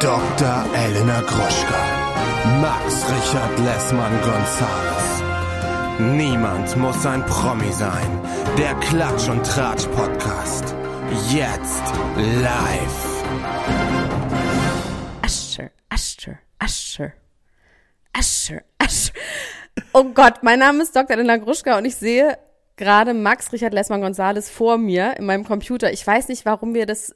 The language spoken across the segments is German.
Dr. Elena Gruschka. Max Richard Lessmann Gonzales. Niemand muss ein Promi sein. Der Klatsch und Tratsch Podcast. Jetzt live. Asher, Asher, Asher, Asher, Asher. Oh Gott, mein Name ist Dr. Elena Gruschka und ich sehe gerade Max Richard Lessmann Gonzales vor mir in meinem Computer. Ich weiß nicht, warum wir das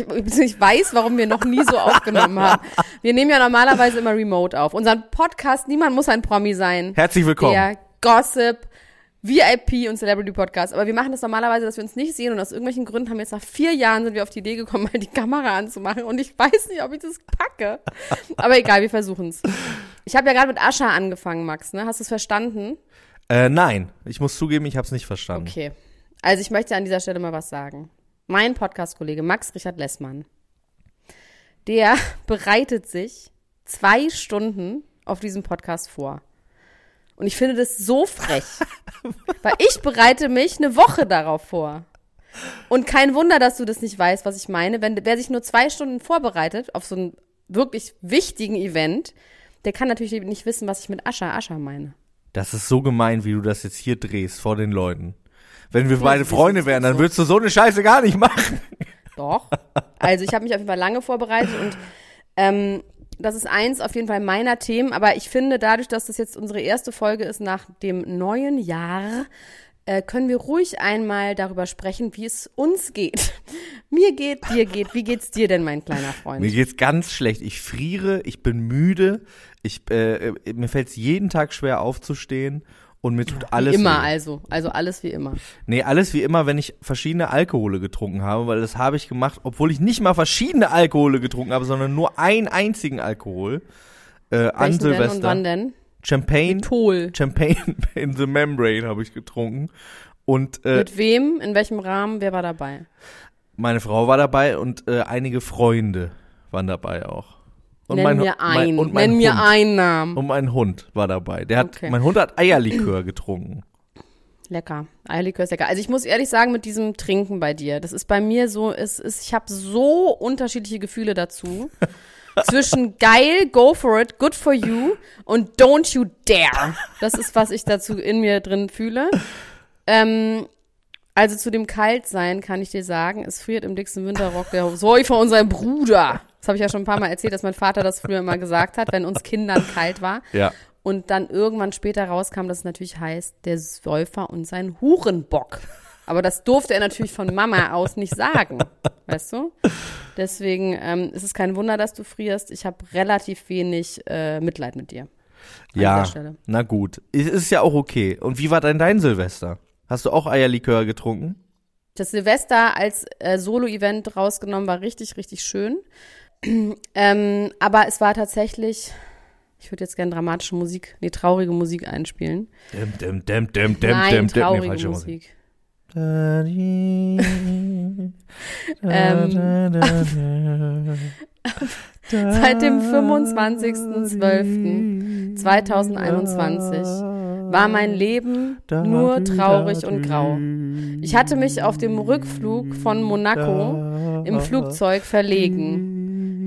ich, ich weiß, warum wir noch nie so aufgenommen haben. Wir nehmen ja normalerweise immer remote auf. Unseren Podcast, niemand muss ein Promi sein. Herzlich willkommen. Der Gossip, VIP und Celebrity Podcast. Aber wir machen das normalerweise, dass wir uns nicht sehen und aus irgendwelchen Gründen haben wir jetzt nach vier Jahren sind wir auf die Idee gekommen, mal die Kamera anzumachen und ich weiß nicht, ob ich das packe. Aber egal, wir versuchen's. Ich habe ja gerade mit Ascha angefangen, Max, ne? Hast du es verstanden? Äh, nein, ich muss zugeben, ich habe es nicht verstanden. Okay. Also ich möchte an dieser Stelle mal was sagen mein Podcast-Kollege Max Richard Lessmann, der bereitet sich zwei Stunden auf diesem Podcast vor. Und ich finde das so frech, weil ich bereite mich eine Woche darauf vor. Und kein Wunder, dass du das nicht weißt, was ich meine. Wenn wer sich nur zwei Stunden vorbereitet auf so einen wirklich wichtigen Event, der kann natürlich nicht wissen, was ich mit Ascha Ascha meine. Das ist so gemein, wie du das jetzt hier drehst vor den Leuten. Wenn wir beide Freunde wären, dann würdest du so eine Scheiße gar nicht machen. Doch. Also ich habe mich auf jeden Fall lange vorbereitet und ähm, das ist eins auf jeden Fall meiner Themen. Aber ich finde, dadurch, dass das jetzt unsere erste Folge ist nach dem neuen Jahr, äh, können wir ruhig einmal darüber sprechen, wie es uns geht. Mir geht, dir geht. Wie geht's dir denn, mein kleiner Freund? Mir geht's ganz schlecht. Ich friere, ich bin müde. Ich, äh, mir fällt es jeden Tag schwer aufzustehen und mir tut alles wie immer weh. also, also alles wie immer. Nee, alles wie immer, wenn ich verschiedene Alkohole getrunken habe, weil das habe ich gemacht, obwohl ich nicht mal verschiedene Alkohole getrunken habe, sondern nur einen einzigen Alkohol äh, an Silvester. Denn und wann denn? Champagne, Menthol. Champagne in the Membrane habe ich getrunken und äh, Mit wem? In welchem Rahmen? Wer war dabei? meine Frau war dabei und äh, einige Freunde waren dabei auch. Und Nenn mein, mir mein, einen. und mein Nenn mir Hund. einen Namen. Und mein Hund war dabei. Der hat, Okay. mein Hund hat Eierlikör getrunken. Lecker. Eierlikör ist lecker. Also ich muss ehrlich sagen, mit diesem Trinken bei dir, das ist bei mir so, es ist, ich habe so unterschiedliche Gefühle dazu. Zwischen geil, go for it, good for you und don't you dare. Das ist, was ich dazu in mir drin fühle. Ähm, also zu dem Kaltsein kann ich dir sagen, es friert im dicksten Winterrock der Säufer und sein Bruder. Das habe ich ja schon ein paar Mal erzählt, dass mein Vater das früher immer gesagt hat, wenn uns Kindern kalt war. Ja. Und dann irgendwann später rauskam, dass es natürlich heißt, der Säufer und sein Hurenbock. Aber das durfte er natürlich von Mama aus nicht sagen. Weißt du? Deswegen ähm, ist es kein Wunder, dass du frierst. Ich habe relativ wenig äh, Mitleid mit dir. An Ja, na gut. Es ist ja auch okay. Und wie war denn dein Silvester? Hast du auch Eierlikör getrunken? Das Silvester als äh, Solo-Event rausgenommen war richtig, richtig schön. ähm, aber es war tatsächlich, ich würde jetzt gerne dramatische Musik, nee, traurige Musik einspielen. Dim, dim, dim, Nein, traurige Nee, Musik. Ähm, Seit dem 25.12.2021 war mein Leben nur traurig und grau. Ich hatte mich auf dem Rückflug von Monaco im Flugzeug verlegen.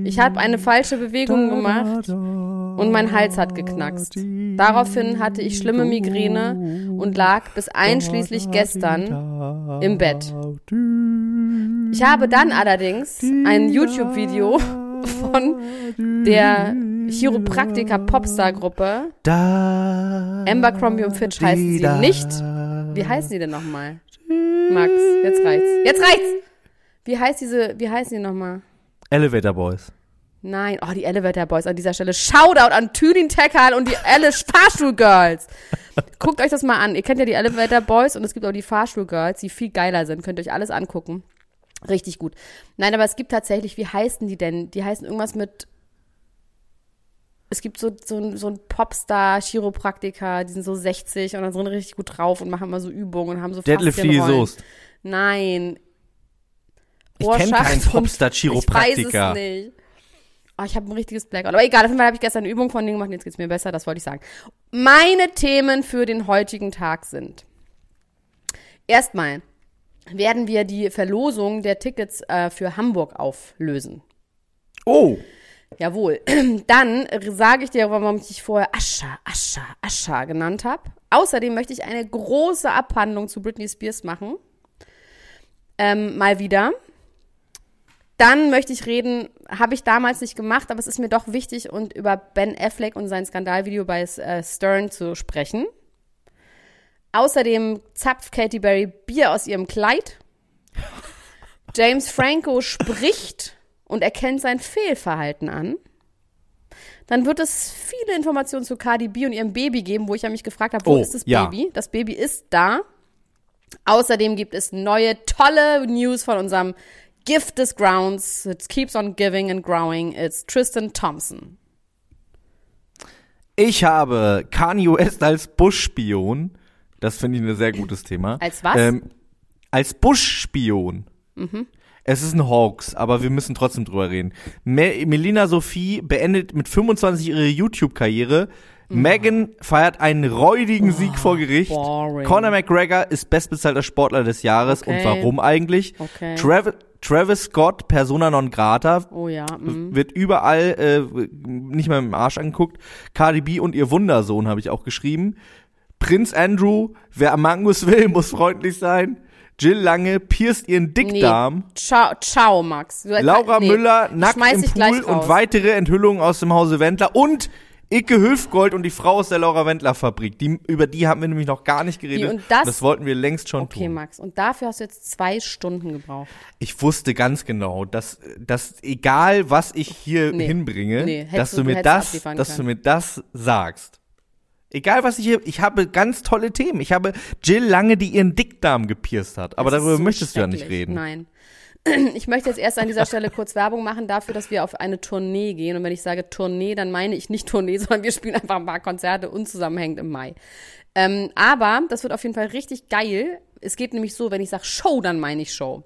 Ich habe eine falsche Bewegung gemacht und mein Hals hat geknackst. Daraufhin hatte ich schlimme Migräne und lag bis einschließlich gestern im Bett. Ich habe dann allerdings ein YouTube-Video von der Chiropraktiker Popstar Gruppe Amber Crombie und Fitch heißen sie nicht. Wie heißen die denn nochmal? Max, jetzt reicht's. Jetzt reicht's! Wie heißt diese, wie heißen die nochmal? Elevator Boys. Nein, oh, die Elevator Boys an dieser Stelle. Shoutout an Tülin Tekal und die Elle Fahrstuhl Girls. Guckt euch das mal an. Ihr kennt ja die Elevator Boys und es gibt auch die Fahrstuhl Girls, die viel geiler sind. Könnt ihr euch alles angucken. Richtig gut. Nein, aber es gibt tatsächlich, wie heißen die denn? Die heißen irgendwas mit. Es gibt so, so, so ein Popstar-Chiropraktiker, die sind so 60 und dann sind richtig gut drauf und machen immer so Übungen und haben so Deadlift. Soest. Nein. Ich kenn keinen Popstar-Chiropraktiker. Ich weiß es nicht. Oh, ich habe ein richtiges Blackout. Aber egal, auf jeden Fall habe ich gestern eine Übung von denen gemacht und jetzt geht's mir besser, das wollte ich sagen. Meine Themen für den heutigen Tag sind. Erstmal werden wir die Verlosung der Tickets äh, für Hamburg auflösen. Oh, Jawohl. Dann sage ich dir, warum ich dich vorher Ascha, Ascha, Ascha genannt habe. Außerdem möchte ich eine große Abhandlung zu Britney Spears machen. Ähm, mal wieder. Dann möchte ich reden, habe ich damals nicht gemacht, aber es ist mir doch wichtig, und über Ben Affleck und sein Skandalvideo bei äh, Stern zu sprechen. Außerdem zapft Katy Perry Bier aus ihrem Kleid. James Franco spricht und erkennt sein Fehlverhalten an. Dann wird es viele Informationen zu Cardi B und ihrem Baby geben, wo ich ja mich gefragt habe, wo Oh, ist das ja. Baby? Das Baby ist da. Außerdem gibt es neue, tolle News von unserem Gift des Grounds. It keeps on giving and growing. It's Tristan Thompson. Ich habe Kanye West als Bush-Spion. Das finde ich ein sehr gutes Thema. Als was? Ähm, als Bush-Spion. Mhm. Es ist ein Hoax, aber wir müssen trotzdem drüber reden. Me Melina Sophie beendet mit 25 ihre YouTube-Karriere. Megan feiert einen räudigen Sieg vor Gericht. Mhm. boring. Conor McGregor ist bestbezahlter Sportler des Jahres. Okay. Und warum eigentlich? Okay. Trav Travis Scott, Persona non grata, Oh ja. mhm. wird überall äh, nicht mal im Arsch angeguckt. Cardi B und ihr Wundersohn habe ich auch geschrieben. Prinz Andrew, wer Among Us will, muss freundlich sein. Jill Lange pierst ihren Dickdarm. Ciao, ciao, Max. Du- Laura nee, Müller nackt schmeiß im Pool und weitere Enthüllungen aus dem Hause Wendler und Icke Hülfgold und die Frau aus der Laura Wendler Fabrik. Die, über die haben wir nämlich noch gar nicht geredet. und das- wollten wir längst schon Okay, tun. Max. Und dafür hast du jetzt zwei Stunden gebraucht. Ich wusste ganz genau, dass, dass egal was ich hier Nee. hinbringe, Nee, dass du- du du mir das, dass du können. mir das sagst. Egal was ich hier, ich habe ganz tolle Themen. Ich habe Jill Lange, die ihren Dickdarm gepierst hat. Aber Das darüber so möchtest du ja nicht reden. Nein. Ich möchte jetzt erst an dieser Stelle kurz Werbung machen dafür, dass wir auf eine Tournee gehen. Und wenn ich sage Tournee, dann meine ich nicht Tournee, sondern wir spielen einfach ein paar Konzerte unzusammenhängend im Mai. Ähm, aber das wird auf jeden Fall richtig geil. Es geht nämlich so, wenn ich sage Show, dann meine ich Show.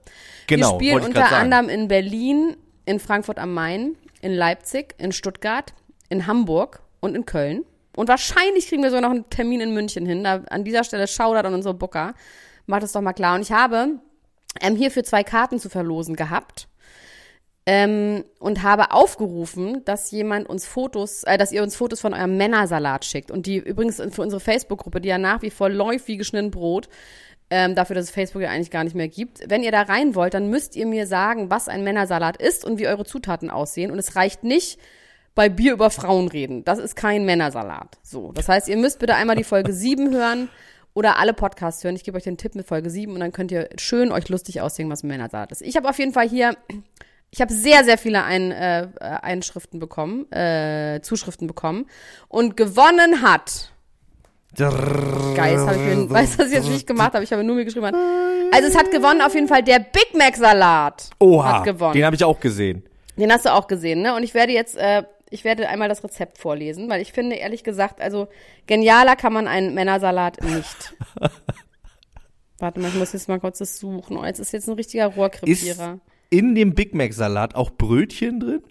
Genau, wir spielen unter anderem in Berlin, in Frankfurt am Main, in Leipzig, in Stuttgart, in Hamburg und in Köln. Und wahrscheinlich kriegen wir sogar noch einen Termin in München hin. Da, an dieser Stelle Shoutout an unsere Booker. Macht es doch mal klar. Und ich habe ähm, hierfür zwei Karten zu verlosen gehabt. Ähm, und habe aufgerufen, dass jemand uns Fotos, äh, dass ihr uns Fotos von eurem Männersalat schickt. Und die übrigens für unsere Facebook-Gruppe, die ja nach wie vor läuft wie geschnitten Brot, ähm, dafür, dass es Facebook ja eigentlich gar nicht mehr gibt. Wenn ihr da rein wollt, dann müsst ihr mir sagen, was ein Männersalat ist und wie eure Zutaten aussehen. Und es reicht nicht bei Bier über Frauen reden. Das ist kein Männersalat. So. Das heißt, ihr müsst bitte einmal die Folge 7 hören oder alle Podcasts hören. Ich gebe euch den Tipp mit Folge 7 und dann könnt ihr schön euch lustig aussehen, was ein Männersalat ist. Ich habe auf jeden Fall hier, ich habe sehr, sehr viele Ein, äh, Einschriften bekommen, äh, Zuschriften bekommen. Und gewonnen hat. Geil, das habe ich mir, weiß, was ich jetzt nicht gemacht habe. Ich habe nur mir geschrieben. Also es hat gewonnen auf jeden Fall der Big Mac Salat. Oha, Hat gewonnen. den habe ich auch gesehen. Den hast du auch gesehen, ne? Und ich werde jetzt, äh, ich werde einmal das Rezept vorlesen, weil ich finde, ehrlich gesagt, also genialer kann man einen Männersalat nicht. Warte mal, ich muss jetzt mal kurz das suchen. Oh, jetzt ist jetzt ein richtiger Ist Rohrkrepierer. in dem Big Mac Salat auch Brötchen drin?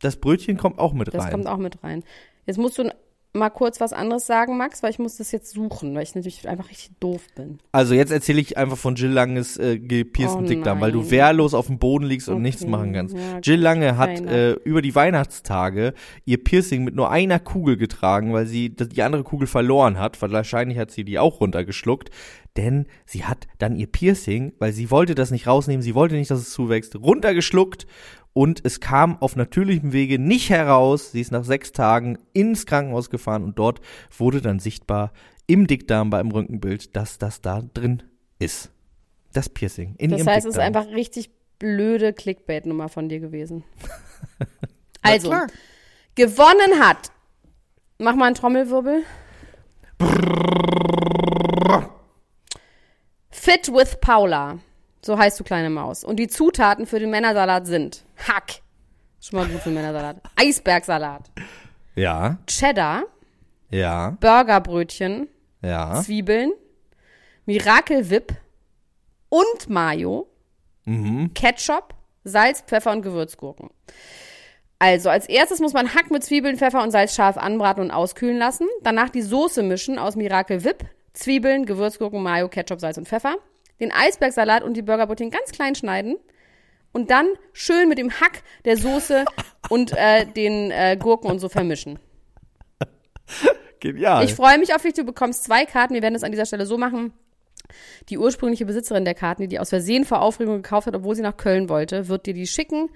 Das Brötchen kommt auch mit Das rein. kommt auch mit rein. Jetzt musst du mal kurz was anderes sagen, Max, weil ich muss das jetzt suchen, weil ich natürlich einfach richtig doof bin. Also jetzt erzähle ich einfach von Jill Langes äh, gepiersten Oh Dickdarm, weil du wehrlos auf dem Boden liegst und Okay, nichts machen kannst. ja, Jill Lange hat äh, über die Weihnachtstage ihr Piercing mit nur einer Kugel getragen, weil sie die andere Kugel verloren hat. Wahrscheinlich hat sie die auch runtergeschluckt, denn sie hat dann ihr Piercing, weil sie wollte das nicht rausnehmen, sie wollte nicht, dass es zuwächst, runtergeschluckt und es kam auf natürlichem Wege nicht heraus. Sie ist nach sechs Tagen ins Krankenhaus gefahren und dort wurde dann sichtbar im Dickdarm beim Röntgenbild, dass das da drin ist. Das Piercing in Das ihrem heißt, es ist Dickdarm. einfach richtig blöde Clickbait-Nummer von dir gewesen. also, klar. gewonnen hat. Mach mal einen Trommelwirbel. Fit with Paula. So heißt du kleine Maus. Und die Zutaten für den Männersalat sind Hack. Schon mal gut für den Männersalat. Eisbergsalat. Ja, Cheddar. ja, Burgerbrötchen. ja. Zwiebeln. Miracle Whip. Und Mayo. Mhm. Ketchup, Salz, Pfeffer und Gewürzgurken. Also, als erstes muss man Hack mit Zwiebeln, Pfeffer und Salz scharf anbraten und auskühlen lassen. Danach die Soße mischen aus Miracle Whip, Zwiebeln, Gewürzgurken, Mayo, Ketchup, Salz und Pfeffer. Den Eisbergsalat und die Burgerbrötchen ganz klein schneiden und dann schön mit dem Hack der Soße und äh, den äh, Gurken und so vermischen. Genial. Ich freue mich auf dich. Du bekommst zwei Karten. Wir werden es an dieser Stelle so machen. Die ursprüngliche Besitzerin der Karten, die die aus Versehen vor Aufregung gekauft hat, obwohl sie nach Köln wollte, wird dir die schicken.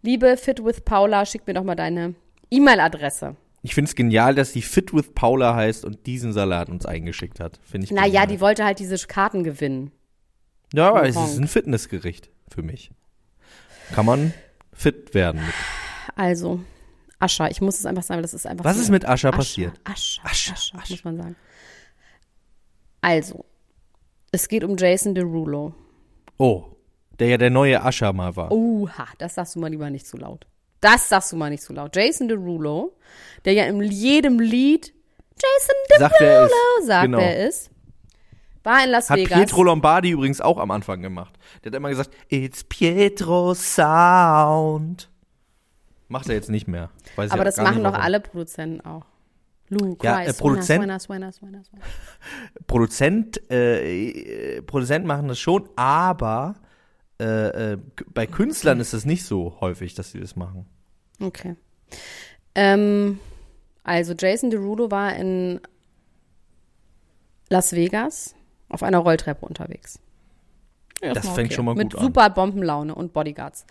Liebe Fit with Paula, schick mir doch mal deine E-Mail-Adresse. Ich finde es genial, dass die Fit with Paula heißt und diesen Salat uns eingeschickt hat. Finde ich Naja, genial. die wollte halt diese Karten gewinnen. Ja, aber es ist ein Fitnessgericht für mich. Kann man fit werden mit. Also, Ascha, ich muss es einfach sagen, weil das ist einfach Was so- ist mit Ascha Ascha, passiert? Ascha, Ascha, Ascha, Ascha. muss man sagen. Also, es geht um Jason Derulo. Oh, der ja der neue Ascha mal war. Oha, das sagst du mal lieber nicht zu laut. Das sagst du mal nicht zu laut. Jason Derulo, der ja in jedem Lied Jason Sagt er ist. Derulo sagt, genau. er ist, war in Las Hat Vegas. Pietro Lombardi übrigens auch am Anfang gemacht. Der hat immer gesagt, it's Pietro Sound. Macht er jetzt nicht mehr. Weiß Aber ja das machen doch alle Produzenten auch. Luke, Ja, äh, Produzent- Swinners, Swinners, Swinners, Swinners. Produzent, äh, äh, Produzenten machen das schon, aber äh, äh, bei Künstlern ist es nicht so häufig, dass sie das machen. Okay. Ähm, also Jason Derulo war in Las Vegas auf einer Rolltreppe unterwegs. Ja, Das fängt schon mal Mit gut an. super Bombenlaune und Bodyguards.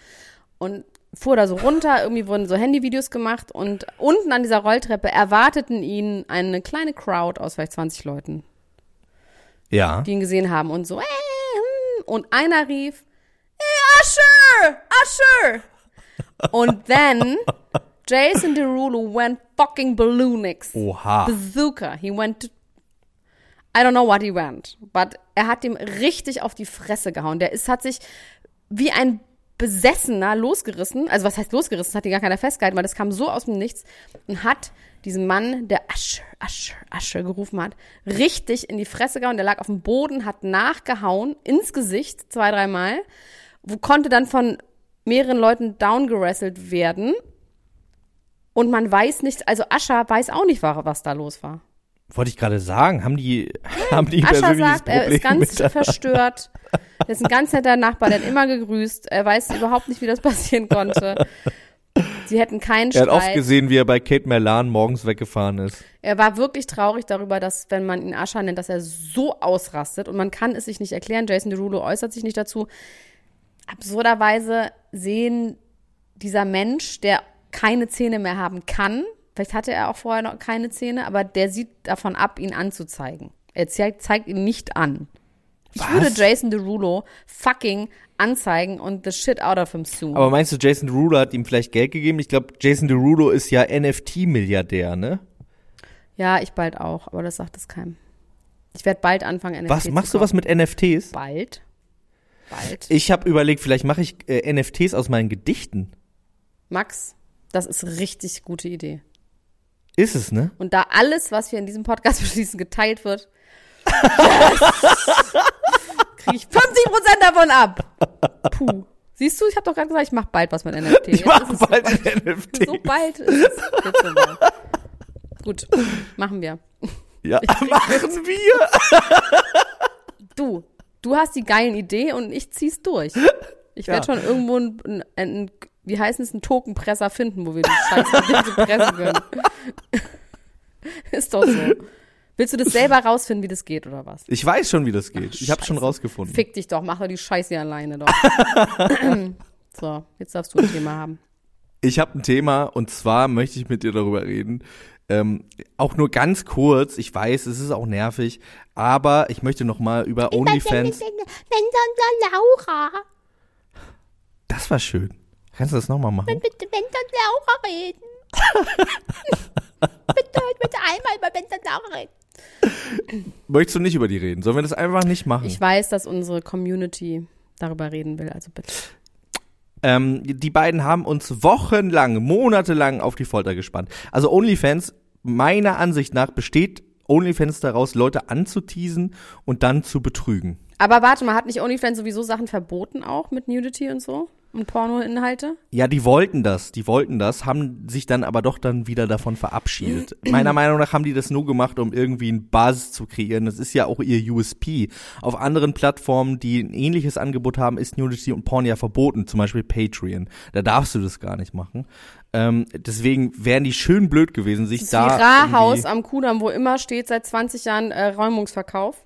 Und fuhr da so runter, irgendwie wurden so Handyvideos gemacht und unten an dieser Rolltreppe erwarteten ihn eine kleine Crowd aus vielleicht 20 Leuten, Ja. die ihn gesehen haben und so, äh, hm. und einer rief, hey, Usher, Usher. Und then Jason Derulo went fucking balloonix. Oha. Bazooka. He went to I don't know what he went, but er hat ihm richtig auf die Fresse gehauen. Der ist, hat sich wie ein Besessener losgerissen. Also was heißt losgerissen? Das hat ihn gar keiner festgehalten, weil das kam so aus dem Nichts und hat diesen Mann, der Asher, Asher, Asher gerufen hat, richtig in die Fresse gehauen. Der lag auf dem Boden, hat nachgehauen ins Gesicht zwei, dreimal, wo konnte dann von mehreren Leuten downgerasselt werden. Und man weiß nicht, also Ascher weiß auch nicht, wa- was da los war. Wollte ich gerade sagen, haben die, haben die Ascher persönliches sagt, er ist ganz verstört. Er ist ein ganz netter Nachbar, der hat immer gegrüßt. Er weiß überhaupt nicht, wie das passieren konnte. Sie hätten keinen Er hat oft Streit. gesehen, wie er bei Kate Merlan morgens weggefahren ist. Er war wirklich traurig darüber, dass, wenn man ihn Ascher nennt, dass er so ausrastet. Und man kann es sich nicht erklären. Jason Derulo äußert sich nicht dazu. Absurderweise sehen dieser Mensch, der keine Zähne mehr haben kann, vielleicht hatte er auch vorher noch keine Zähne, aber der sieht davon ab, ihn anzuzeigen. Er zeigt, ihn nicht an. Ich Was? würde Jason Derulo fucking anzeigen und the shit out of him soon. Aber meinst du, Jason Derulo hat ihm vielleicht Geld gegeben? Ich glaube, Jason Derulo ist ja NFT-Milliardär, ne? ja, ich bald auch, aber das sagt es keinem. Ich werde bald anfangen, NFT Was, machst du was mit NFTs? Bald. Bald. Ich habe überlegt, vielleicht mache ich äh, NFTs aus meinen Gedichten. Max, das ist eine richtig gute Idee. Ist es, ne? Und da alles, was wir in diesem Podcast beschließen, geteilt wird, kriege ich 50% davon ab. Puh. Siehst du, ich habe doch gerade gesagt, ich mache bald was mit NFT. Ich mache bald soweit. ein NFT. So bald ist es. Gut, machen wir. Ja, machen wir. Du, du hast die geilen Idee und ich zieh's durch. Ich werde Ja. schon irgendwo ein, ein, ein, wie heißt es, einen Tokenpresser finden, wo wir die scheiße pressen können. Ist doch so. Willst du das selber rausfinden, wie das geht oder was? Ich weiß schon, wie das geht. Ich habe schon rausgefunden. Fick dich doch, mach doch die Scheiße hier alleine doch. so, jetzt darfst du ein Thema haben. Ich habe ein Thema und zwar möchte ich mit dir darüber reden. Ähm, auch nur ganz kurz. Ich weiß, es ist auch nervig, aber ich möchte noch mal über OnlyFans. Wenn dann Laura, Das war schön. Kannst du das noch mal machen? bitte, wenn dann Laura reden. bitte, bitte einmal über wenn dann Laura reden. Möchtest du nicht über die reden? Sollen wir das einfach nicht machen? Ich weiß, dass unsere Community darüber reden will, also bitte. Ähm, die beiden haben uns wochenlang, monatelang auf die Folter gespannt. Also OnlyFans, meiner Ansicht nach, besteht OnlyFans daraus, Leute anzuteasen und dann zu betrügen. Aber warte mal, hat nicht OnlyFans sowieso Sachen verboten auch mit Nudity und so? Und Pornoinhalte? Ja, die wollten das, die wollten das, haben sich dann aber doch dann wieder davon verabschiedet. Meiner Meinung nach haben die das nur gemacht, um irgendwie einen Buzz zu kreieren. Das ist ja auch ihr USP. Auf anderen Plattformen, die ein ähnliches Angebot haben, ist Nudity und Porn ja verboten, zum Beispiel Patreon. Da darfst du das gar nicht machen. Ähm, deswegen wären die schön blöd gewesen, sich Das da. Rahaus irgendwie- am Kudamm, wo immer steht seit 20 Jahren äh, Räumungsverkauf.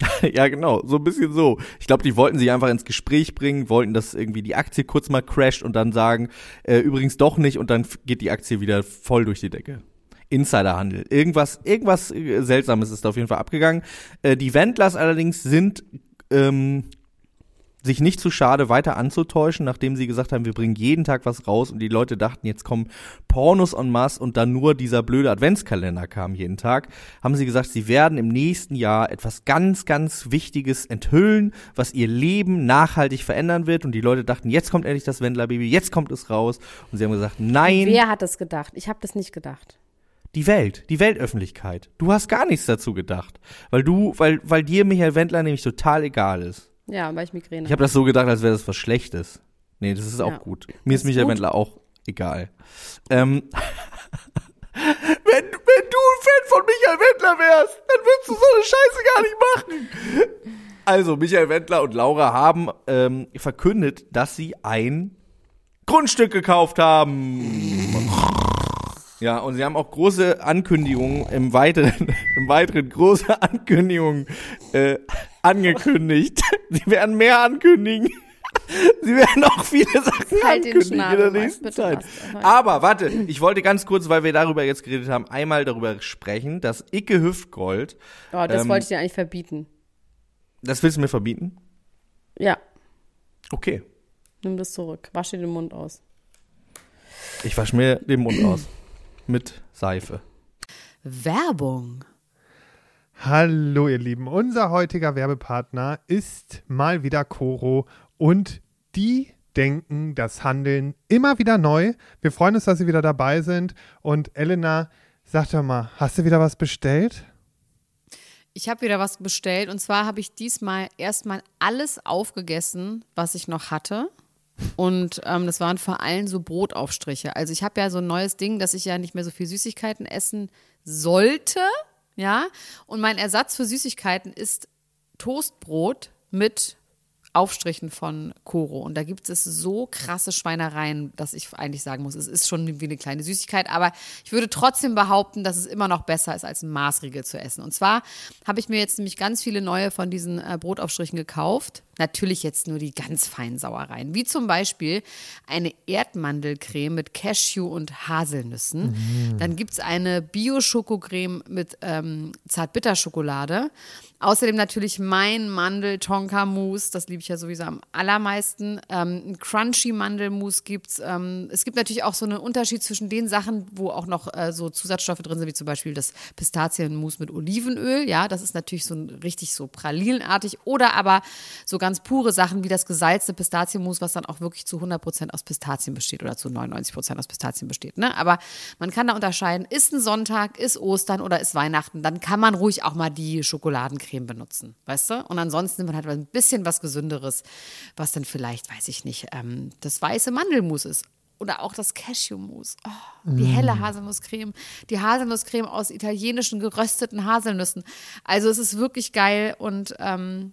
ja, genau, so ein bisschen so. Ich glaube, die wollten sich einfach ins Gespräch bringen, wollten, dass irgendwie die Aktie kurz mal crasht und dann sagen, äh, übrigens doch nicht und dann geht die Aktie wieder voll durch die Decke. Insiderhandel. Irgendwas, irgendwas äh, Seltsames ist da auf jeden Fall abgegangen. Äh, die Wendlers allerdings sind ähm, sich nicht zu schade, weiter anzutäuschen, nachdem sie gesagt haben, wir bringen jeden Tag was raus und die Leute dachten, jetzt kommen Pornos en masse und dann nur dieser blöde Adventskalender kam jeden Tag, haben sie gesagt, sie werden im nächsten Jahr etwas ganz, ganz Wichtiges enthüllen, was ihr Leben nachhaltig verändern wird und die Leute dachten, jetzt kommt endlich das Wendler-Baby, jetzt kommt es raus und sie haben gesagt, nein, Wer hat das gedacht? Ich habe das nicht gedacht. die Welt, die Weltöffentlichkeit. Du hast gar nichts dazu gedacht, weil du, weil, weil dir Michael Wendler nämlich total egal ist. Ja, weil ich Migräne Ich habe das so gedacht, als wäre das was Schlechtes. Nee, das ist auch Ja. gut. Mir ist ist Michael gut. Wendler auch egal. Ähm, wenn, wenn du ein Fan von Michael Wendler wärst, dann würdest du so eine Scheiße gar nicht machen. Also, Michael Wendler und Laura haben ähm, verkündet, dass sie ein Grundstück gekauft haben. Ja, und sie haben auch große Ankündigungen im weiteren, im weiteren große Ankündigungen äh, angekündigt. Sie werden mehr ankündigen. Sie werden auch viele Sachen Halt den ankündigen in Schnabel, der nächsten bitte Zeit. Aber warte, ich wollte ganz kurz, weil wir darüber jetzt geredet haben, einmal darüber sprechen, dass Icke Hüftgold, Oh, das Ähm, wollte ich dir eigentlich verbieten. das willst du mir verbieten? Ja, Okay. nimm das zurück. Wasch dir den Mund aus. Ich wasche mir den Mund aus. Mit Seife. Werbung. Hallo ihr Lieben, unser heutiger Werbepartner ist mal wieder Coro und die denken das Handeln immer wieder neu. Wir freuen uns, dass Sie wieder dabei sind und Elena, sag doch mal, hast du wieder was bestellt? Ich habe wieder was bestellt und zwar habe ich diesmal erstmal alles aufgegessen, was ich noch hatte. Und ähm, das waren vor allem so Brotaufstriche. Also ich habe ja so ein neues Ding, dass ich ja nicht mehr so viel Süßigkeiten essen sollte. Ja. Und mein Ersatz für Süßigkeiten ist Toastbrot mit Aufstrichen von Koro. Und da gibt es so krasse Schweinereien, dass ich eigentlich sagen muss, es ist schon wie eine kleine Süßigkeit, aber ich würde trotzdem behaupten, dass es immer noch besser ist, als ein Maßriegel zu essen. Und zwar habe ich mir jetzt nämlich ganz viele neue von diesen äh, Brotaufstrichen gekauft. Natürlich jetzt nur die ganz feinen Sauereien, wie zum Beispiel eine Erdmandelcreme mit Cashew und Haselnüssen. Dann gibt es eine Bio-Schokocreme mit ähm, Zartbitterschokolade. Außerdem natürlich mein Mandel-Tonka-Mousse, das liebe ich ja sowieso am allermeisten. Ähm, ein Crunchy-Mandelmousse gibt's. Ähm, es gibt natürlich auch so einen Unterschied zwischen den Sachen, wo auch noch äh, so Zusatzstoffe drin sind, wie zum Beispiel das Pistazienmousse mit Olivenöl. Ja, das ist natürlich so ein, richtig so pralinenartig. Oder aber so ganz pure Sachen wie das gesalzte Pistazienmousse, was dann auch wirklich zu 100% aus Pistazien besteht oder zu 99% aus Pistazien besteht. Ne? Aber man kann da unterscheiden, ist ein Sonntag, ist Ostern oder ist Weihnachten, dann kann man ruhig auch mal die Schokoladencreme benutzen, weißt du? Und ansonsten nimmt man halt ein bisschen was Gesünderes, was dann vielleicht, weiß ich nicht, ähm, das weiße Mandelmus ist. Oder auch das Cashewmus. Oh, die helle Haselnusscreme. Die Haselnusscreme aus italienischen gerösteten Haselnüssen. Also es ist wirklich geil und ähm,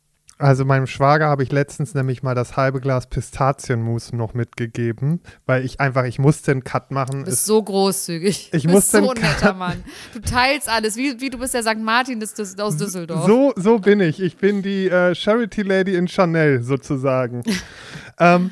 Also meinem Schwager habe ich letztens nämlich mal das halbe Glas Pistazienmus noch mitgegeben, weil ich einfach, ich musste einen Cut machen. Du bist Es- so großzügig. Ich du bist so den ein netter Mann. Du teilst alles, wie, wie du bist der St. Martin des, des, aus Düsseldorf. So, so bin ich. Ich bin die äh, Charity Lady in Chanel sozusagen. ähm,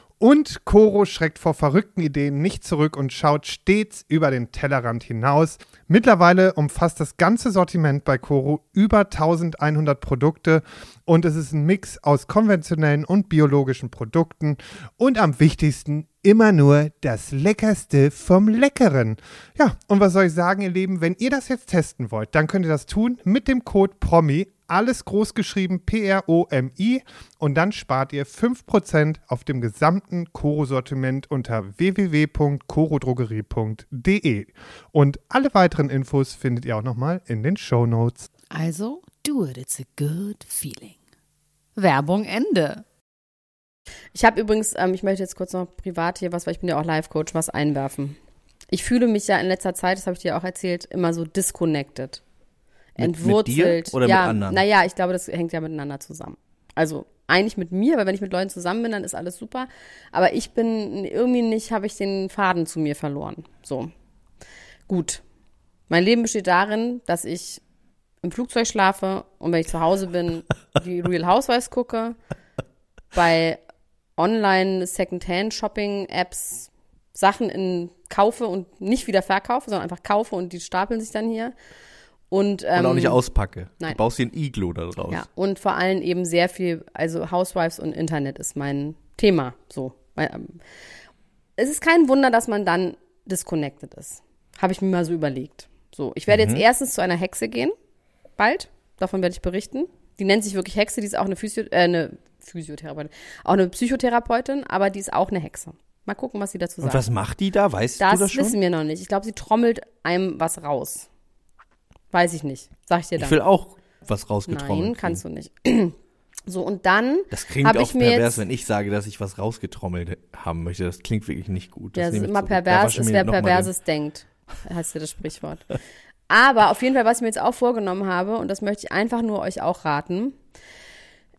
Und Coro schreckt vor verrückten Ideen nicht zurück und schaut stets über den Tellerrand hinaus. Mittlerweile umfasst das ganze Sortiment bei Coro über 1100 Produkte und es ist ein Mix aus konventionellen und biologischen Produkten und am wichtigsten immer nur das Leckerste vom Leckeren. Ja, und was soll ich sagen, ihr Lieben, wenn ihr das jetzt testen wollt, dann könnt ihr das tun mit dem Code PROMI alles groß geschrieben, P-R-O-M-I. Und dann spart ihr 5% auf dem gesamten Koro-Sortiment unter www.korodrogerie.de. Und alle weiteren Infos findet ihr auch nochmal in den Show Notes. Also, do it, it's a good feeling. Werbung Ende. Ich habe übrigens, ähm, ich möchte jetzt kurz noch privat hier was, weil ich bin ja auch Life-Coach, was einwerfen. Ich fühle mich ja in letzter Zeit, das habe ich dir auch erzählt, immer so disconnected entwurzelt. Mit dir oder ja, mit anderen? Naja, ich glaube, das hängt ja miteinander zusammen. Also eigentlich mit mir, weil wenn ich mit Leuten zusammen bin, dann ist alles super. Aber ich bin irgendwie nicht, habe ich den Faden zu mir verloren. So. Gut. Mein Leben besteht darin, dass ich im Flugzeug schlafe und wenn ich zu Hause bin, die Real Housewives gucke, bei Online Secondhand Shopping Apps Sachen in kaufe und nicht wieder verkaufe, sondern einfach kaufe und die stapeln sich dann hier. Und, ähm, Und auch nicht auspacke. nein. Du baust dir ein Iglo da draus. Ja, und vor allem eben sehr viel, also Housewives und Internet ist mein Thema. So. Ähm, Es ist kein Wunder, dass man dann disconnected ist. Habe ich mir mal so überlegt. So, ich werde jetzt erstens zu einer Hexe gehen, bald. Davon werde ich berichten. Die nennt sich wirklich Hexe, die ist auch eine, Physio äh, eine Physiotherapeutin, auch eine Psychotherapeutin, aber die ist auch eine Hexe. Mal gucken, was sie dazu Und sagt. was macht die da? Weißt das, du das schon? wissen wir noch nicht. Ich glaube, sie trommelt einem was raus. Weiß ich nicht. Sag ich dir dann. ich will auch was rausgetrommelt. Nein, kannst du nicht. So, und dann Das klingt auch pervers, wenn ich sage, dass ich was rausgetrommelt haben möchte. Das klingt wirklich nicht gut. ja, es ist immer. Da pervers, ist wer Perverses denkt, heißt ja das Sprichwort. Aber auf jeden Fall, was ich mir jetzt auch vorgenommen habe, und das möchte ich einfach nur euch auch raten,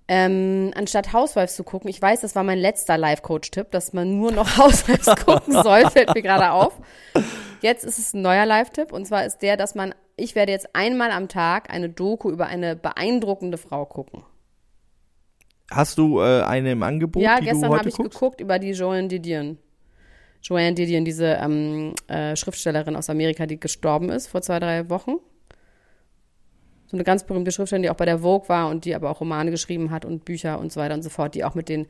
ähm, anstatt Housewives zu gucken, ich weiß, das war mein letzter Live-Coach-Tipp, dass man nur noch Housewives gucken soll, fällt mir gerade auf. Jetzt ist es ein neuer Live-Tipp, und zwar ist der, dass man, ich werde jetzt einmal am Tag eine Doku über eine beeindruckende Frau gucken. Hast du äh, eine im Angebot, Ja, gestern habe ich guckst? geguckt über die Joanne Didion. Joanne Didion, diese ähm, äh, Schriftstellerin aus Amerika, die gestorben ist vor zwei, drei Wochen. So eine ganz berühmte Schriftstellerin, die auch bei der Vogue war und die aber auch Romane geschrieben hat und Bücher und so weiter und so fort, die auch mit den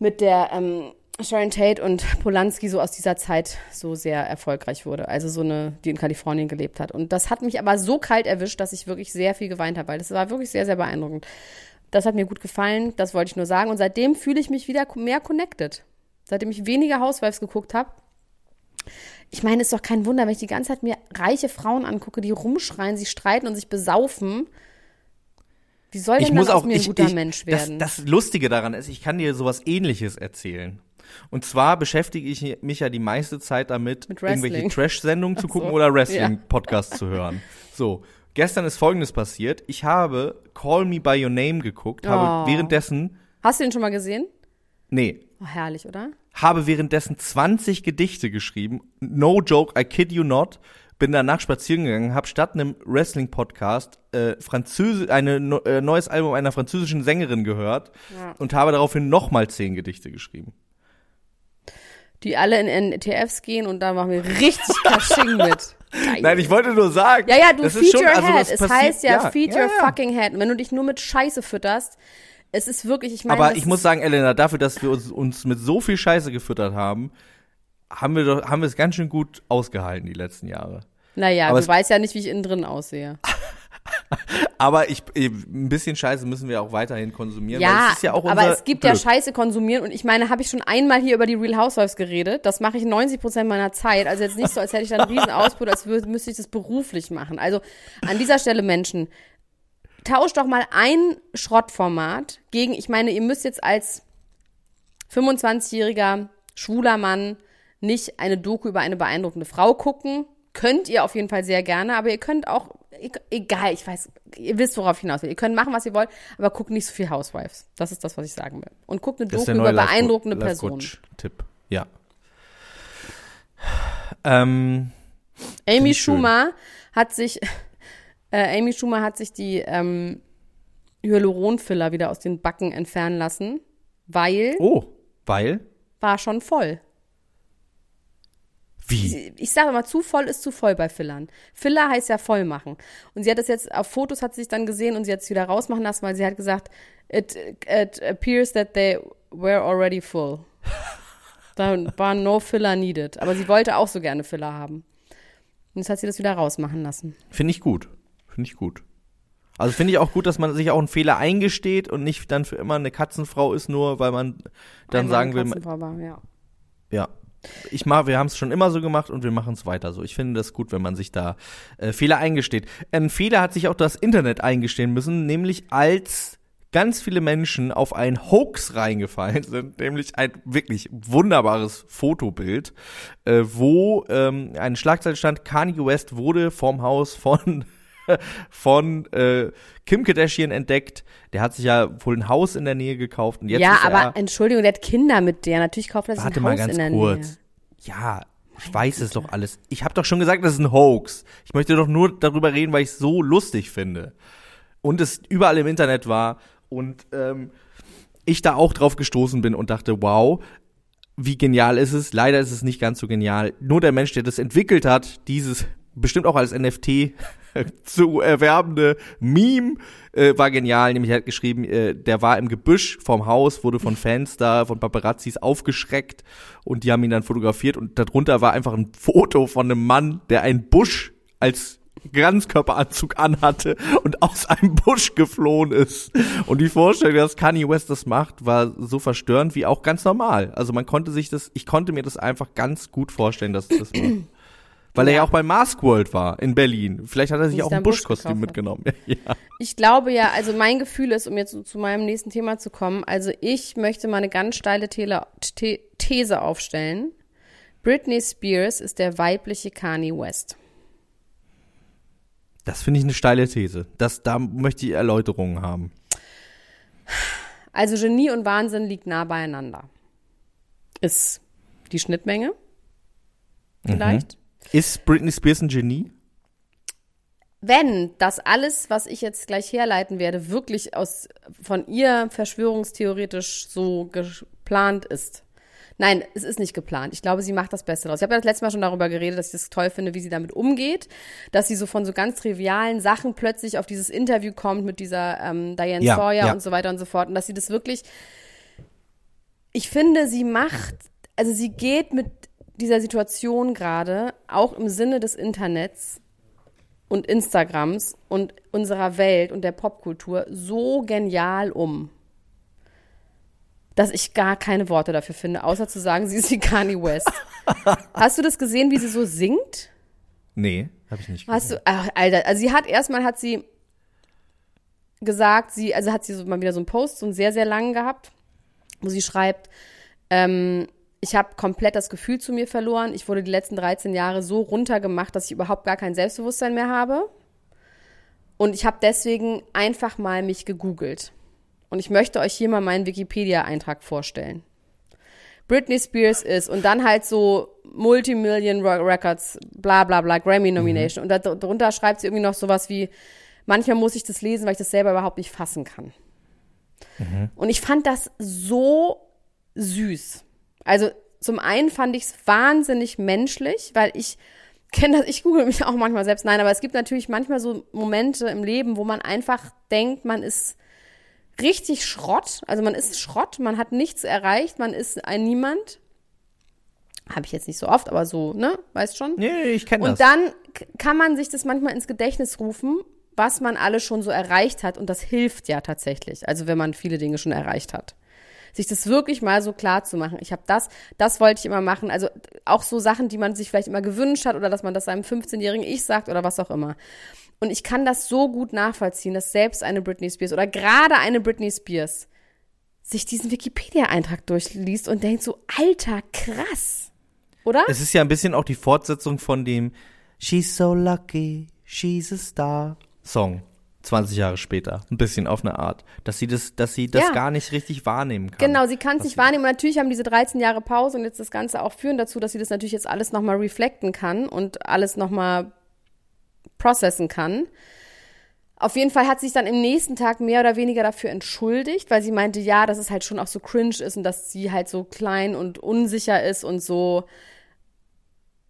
mit der ähm, Sharon Tate und Polanski so aus dieser Zeit so sehr erfolgreich wurde. Also so eine, die in Kalifornien gelebt hat. Und das hat mich aber so kalt erwischt, dass ich wirklich sehr viel geweint habe, weil das war wirklich sehr, sehr beeindruckend. Das hat mir gut gefallen, das wollte ich nur sagen. Und seitdem fühle ich mich wieder mehr connected. Seitdem ich weniger Housewives geguckt habe. Ich meine, ist doch kein Wunder, wenn ich die ganze Zeit mir reiche Frauen angucke, die rumschreien, sich streiten und sich besaufen. Wie soll denn ich muss auch mir ein ich, guter ich, Mensch das, werden? das Lustige daran ist, ich kann dir sowas ähnliches erzählen. Und zwar beschäftige ich mich ja die meiste Zeit damit, irgendwelche Trash-Sendungen zu Ach so. gucken oder Wrestling-Podcasts zu hören. So, gestern ist folgendes passiert. Ich habe Call Me By Your Name geguckt, habe Oh. währenddessen, Hast du den schon mal gesehen? nee, Oh, herrlich, oder? Habe währenddessen 20 Gedichte geschrieben. No joke, I kid you not. Bin danach spazieren gegangen, habe statt einem Wrestling-Podcast äh, Französi eine no, äh, neues Album einer französischen Sängerin gehört Ja. und habe daraufhin nochmal zehn Gedichte geschrieben. Die alle in NTFs gehen und da machen wir richtig Kasching mit. Nein, ich wollte nur sagen. Ja, ja, du feed your also head. Es heißt ja, feed ja, your ja. fucking head. Und wenn du dich nur mit Scheiße fütterst, es ist wirklich, ich meine, Aber ich muss sagen, Elena, dafür, dass wir uns, uns mit so viel Scheiße gefüttert haben, haben wir doch, haben wir es ganz schön gut ausgehalten die letzten Jahre. naja, aber du weißt ja nicht, wie ich innen drin aussehe. Aber ich, ein bisschen Scheiße müssen wir auch weiterhin konsumieren. Ja, es ja aber es gibt ja Glück. Scheiße konsumieren und ich meine, habe ich schon einmal hier über die Real Housewives geredet. Das mache ich 90 Prozent meiner Zeit. Also jetzt nicht so, als hätte ich da einen riesen Output, als müsste ich das beruflich machen. Also an dieser Stelle Menschen, tauscht doch mal ein Schrottformat gegen, ich meine, ihr müsst jetzt als 25-jähriger schwuler Mann nicht eine Doku über eine beeindruckende Frau gucken. Könnt ihr auf jeden Fall sehr gerne, aber ihr könnt auch, e- egal, ich weiß, ihr wisst, worauf ich hinaus will. Ihr könnt machen, was ihr wollt, aber guckt nicht so viel Housewives. Das ist das, was ich sagen will. Und guckt eine Doku über beeindruckende Life Personen. Coach Tipp. Ja. Ähm, Amy ich schön. Schumer hat sich, äh, Amy Schumer hat sich die ähm, Hyaluronfiller wieder aus den Backen entfernen lassen, weil oh, weil? war schon voll. Wie? Ich sage immer, zu voll ist zu voll bei Fillern. Filler heißt ja voll machen. Und sie hat das jetzt auf Fotos hat sie sich dann gesehen und sie hat es wieder rausmachen lassen, weil sie hat gesagt, it, it appears that they were already full. Da war no Filler needed. Aber sie wollte auch so gerne Filler haben. Und jetzt hat sie das wieder rausmachen lassen. Finde ich gut. Finde ich gut. Also finde ich auch gut, dass man sich auch einen Fehler eingesteht und nicht dann für immer eine Katzenfrau ist, nur weil man dann Einmal sagen will, Katzenfrau war, ja. ja. Ich mach, wir haben es schon immer so gemacht und wir machen es weiter so. Ich finde das gut, wenn man sich da äh, Fehler eingesteht. Ein Fehler hat sich auch das Internet eingestehen müssen, nämlich als ganz viele Menschen auf ein Hoax reingefallen sind, nämlich ein wirklich wunderbares Fotobild, äh, wo ähm, eine Schlagzeile stand, Kanye West wurde vorm Haus von von äh, Kim Kardashian entdeckt. Der hat sich ja wohl ein Haus in der Nähe gekauft und jetzt ja, ist aber er, Entschuldigung, der hat Kinder mit der. Natürlich kauft er sich Warte ein mal Haus ganz in der kurz. Nähe. Ja, ich weiß es doch alles. Ich habe doch schon gesagt, das ist ein Hoax. Ich möchte doch nur darüber reden, weil ich es so lustig finde. Und es überall im Internet war und ähm, ich da auch drauf gestoßen bin und dachte, wow, wie genial ist es? Leider ist es nicht ganz so genial. Nur der Mensch, der das entwickelt hat, dieses bestimmt auch als NFT zu erwerbende Meme, äh, war genial. Nämlich er hat geschrieben, äh, der war im Gebüsch vorm Haus, wurde von Fans da, von Paparazzis aufgeschreckt und die haben ihn dann fotografiert und darunter war einfach ein Foto von einem Mann, der einen Busch als Ganzkörperanzug anhatte und aus einem Busch geflohen ist. Und die Vorstellung, dass Kanye West das macht, war so verstörend wie auch ganz normal. Also man konnte sich das, ich konnte mir das einfach ganz gut vorstellen, dass es das macht. Weil er ja auch bei Mask World war in Berlin. Vielleicht hat er sich auch ein Buschkostüm mitgenommen. ja. Ich glaube ja, also mein Gefühl ist, um jetzt so zu meinem nächsten Thema zu kommen, also ich möchte mal eine ganz steile Tele The These aufstellen. Britney Spears ist der weibliche Kanye West. Das finde ich eine steile These. Das, da möchte ich Erläuterungen haben. Also Genie und Wahnsinn liegt nah beieinander. Ist die Schnittmenge vielleicht? Ist Britney Spears ein Genie? Wenn das alles, was ich jetzt gleich herleiten werde, wirklich aus von ihr verschwörungstheoretisch so geplant ist. Nein, es ist nicht geplant. Ich glaube, sie macht das Beste daraus. Ich habe ja das letzte Mal schon darüber geredet, dass ich das toll finde, wie sie damit umgeht, dass sie so von so ganz trivialen Sachen plötzlich auf dieses Interview kommt mit dieser ähm, Diane Ja, Sawyer ja. und so weiter und so fort und dass sie das wirklich ich finde, sie macht, also sie geht mit dieser Situation gerade auch im Sinne des Internets und Instagrams und unserer Welt und der Popkultur so genial um, dass ich gar keine Worte dafür finde, außer zu sagen, sie ist wie Kanye West. Hast du das gesehen, wie sie so singt? Nee, habe ich nicht. Hast du, ach, Alter, also sie hat erstmal hat sie gesagt, sie, also hat sie so mal wieder so einen Post, so einen sehr, sehr langen gehabt, wo sie schreibt, ähm, ich habe komplett das Gefühl zu mir verloren. Ich wurde die letzten 13 Jahre so runtergemacht, dass ich überhaupt gar kein Selbstbewusstsein mehr habe. Und ich habe deswegen einfach mal mich gegoogelt. Und ich möchte euch hier mal meinen Wikipedia-Eintrag vorstellen. Britney Spears ist und dann halt so Multimillion Records, bla bla bla, Grammy Nomination. Und da, darunter schreibt sie irgendwie noch sowas wie, manchmal muss ich das lesen, weil ich das selber überhaupt nicht fassen kann. Und ich fand das so süß. Also zum einen fand ich es wahnsinnig menschlich, weil ich kenne das, ich google mich auch manchmal selbst. Nein, aber es gibt natürlich manchmal so Momente im Leben, wo man einfach denkt, man ist richtig Schrott. Also man ist Schrott, man hat nichts erreicht, man ist ein Niemand. Habe ich jetzt nicht so oft, aber so, ne? Weißt schon? Nee, ich kenne das. Und dann kann man sich das manchmal ins Gedächtnis rufen, was man alles schon so erreicht hat. Und das hilft ja tatsächlich. Also wenn man viele Dinge schon erreicht hat. Sich das wirklich mal so klar zu machen. Ich habe das, das wollte ich immer machen. Also auch so Sachen, die man sich vielleicht immer gewünscht hat oder dass man das seinem 15-jährigen Ich sagt oder was auch immer. Und ich kann das so gut nachvollziehen, dass selbst eine Britney Spears oder gerade eine Britney Spears sich diesen Wikipedia-Eintrag durchliest und denkt so, alter, krass. Oder? Es ist ja ein bisschen auch die Fortsetzung von dem She's so lucky, she's a star Song. 20 Jahre später. Ein bisschen auf eine Art. Dass sie das, dass sie das Ja. gar nicht richtig wahrnehmen kann. Genau, sie kann es nicht wahrnehmen. Und natürlich haben diese 13 Jahre Pause und jetzt das Ganze auch führen dazu, dass sie das natürlich jetzt alles nochmal reflekten kann und alles nochmal processen kann. Auf jeden Fall hat sie sich dann im nächsten Tag mehr oder weniger dafür entschuldigt, weil sie meinte, ja, dass es halt schon auch so cringe ist und dass sie halt so klein und unsicher ist und so.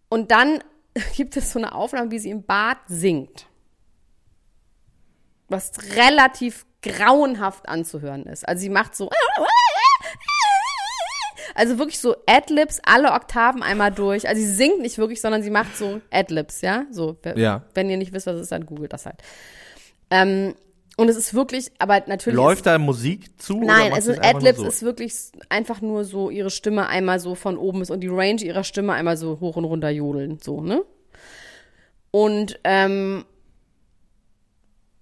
Und dann gibt es so eine Aufnahme, wie sie im Bad singt. Was relativ grauenhaft anzuhören ist. Also sie macht so. Also wirklich so Adlibs, alle Oktaven einmal durch. Also sie singt nicht wirklich, sondern sie macht so Adlibs, ja? So, Ja. wenn ihr nicht wisst, was es ist, dann googelt das halt. Ähm, und es ist wirklich, aber natürlich. Läuft da Musik zu? Nein, also Adlibs so? ist wirklich einfach nur so ihre Stimme einmal so von oben ist und die Range ihrer Stimme einmal so hoch und runter jodeln, so, ne? Und ähm,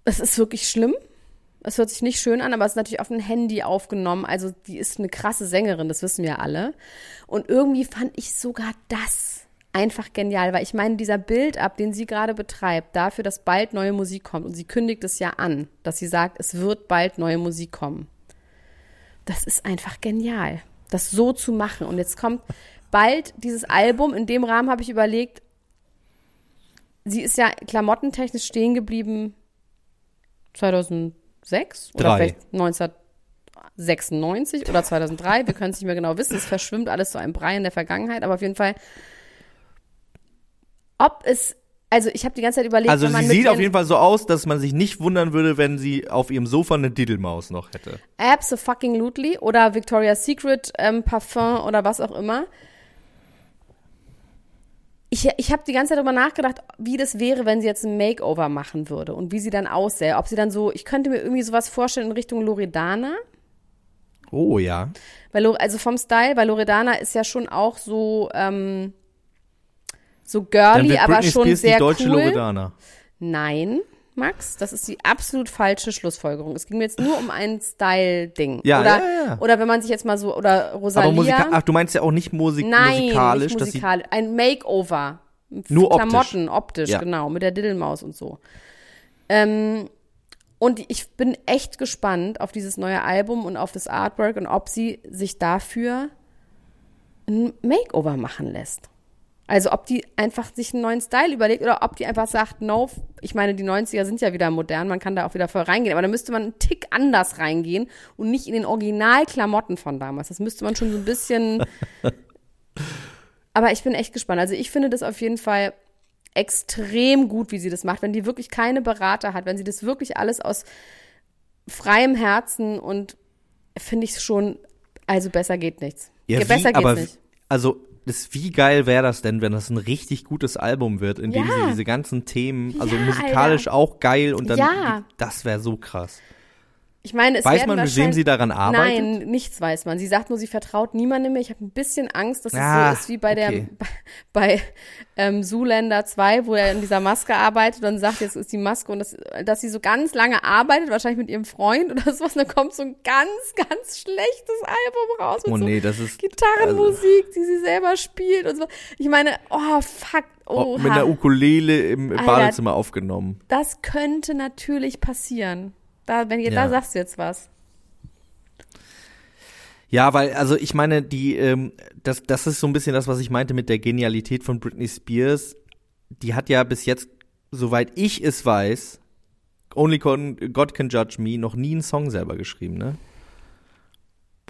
es ist wirklich schlimm. Es hört sich nicht schön an, aber es ist natürlich auf ein Handy aufgenommen. Also die ist eine krasse Sängerin, das wissen wir alle. Und irgendwie fand ich sogar das einfach genial, weil ich meine, dieser Build-up, den sie gerade betreibt, dafür, dass bald neue Musik kommt, und sie kündigt es ja an, dass sie sagt, es wird bald neue Musik kommen. Das ist einfach genial, das so zu machen. Und jetzt kommt bald dieses Album. In dem Rahmen habe ich überlegt, sie ist ja klamottentechnisch stehen geblieben 2006 oder Drei. vielleicht 1996 oder 2003. Wir können es nicht mehr genau wissen. Es verschwimmt alles so ein Brei in der Vergangenheit. Aber auf jeden Fall, ob es, also ich habe die ganze Zeit überlegt, Also sie sieht auf jeden Fall so aus, dass man sich nicht wundern würde, wenn sie auf ihrem Sofa eine Diddelmaus noch hätte. Absolutely oder Victoria's Secret ähm, Parfum oder was auch immer. Ich, ich habe die ganze Zeit darüber nachgedacht, wie das wäre, wenn sie jetzt ein Makeover machen würde und wie sie dann aussähe. Ob sie dann so, ich könnte mir irgendwie sowas vorstellen in Richtung Loredana. Oh ja. Weil, also vom Style, weil Loredana ist ja schon auch so, ähm, so girly, aber schon Spears sehr die deutsche cool. Loredana. Nein, Max, das ist die absolut falsche Schlussfolgerung. Es ging mir jetzt nur um ein Style-Ding. Ja, oder, ja, ja. oder wenn man sich jetzt mal so, oder Rosalia. Aber musikalisch, ach, du meinst ja auch nicht Musik Nein, musikalisch, nicht musikalisch. Ein Makeover. Nur optisch. Klamotten, optisch, Ja. genau, mit der Diddelmaus und so. Ähm, und ich bin echt gespannt auf dieses neue Album und auf das Artwork und ob sie sich dafür ein Makeover machen lässt. Also ob die einfach sich einen neuen Style überlegt oder ob die einfach sagt, no, ich meine, die 90er sind ja wieder modern, man kann da auch wieder voll reingehen, aber da müsste man einen Tick anders reingehen und nicht in den Originalklamotten von damals. Das müsste man schon so ein bisschen aber ich bin echt gespannt. Also ich finde das auf jeden Fall extrem gut, wie sie das macht. Wenn die wirklich keine Berater hat, wenn sie das wirklich alles aus freiem Herzen und finde ich schon, also besser geht nichts. Ja, besser wie, geht's aber, nicht. Also, das, wie geil wäre das denn, wenn das ein richtig gutes Album wird, in dem Ja. sie diese ganzen Themen, also Ja, musikalisch auch geil und dann, Ja. das wäre so krass. Ich meine, es Weiß man, mit wem sie daran arbeitet? Nein, nichts weiß man. Sie sagt nur, sie vertraut niemandem mehr. Ich habe ein bisschen Angst, dass es Ah, so ist wie bei der okay. bei, bei ähm, Zoolander 2, wo er in dieser Maske arbeitet und sagt, jetzt ist die Maske und das, dass sie so ganz lange arbeitet, wahrscheinlich mit ihrem Freund oder sowas, und dann kommt so ein ganz, ganz schlechtes Album raus mit Oh so nee, das ist Gitarrenmusik, die sie selber spielt und so. Ich meine, oh fuck, oh, oh, mit einer Ukulele im Alter. Badezimmer aufgenommen. das könnte natürlich passieren. Da, wenn ihr, Ja. da sagst du jetzt was. Ja, weil, also ich meine, die, ähm, das, das ist so ein bisschen das, was ich meinte mit der Genialität von Britney Spears. Die hat ja bis jetzt, soweit ich es weiß, Only God Can Judge Me, noch nie einen Song selber geschrieben, ne?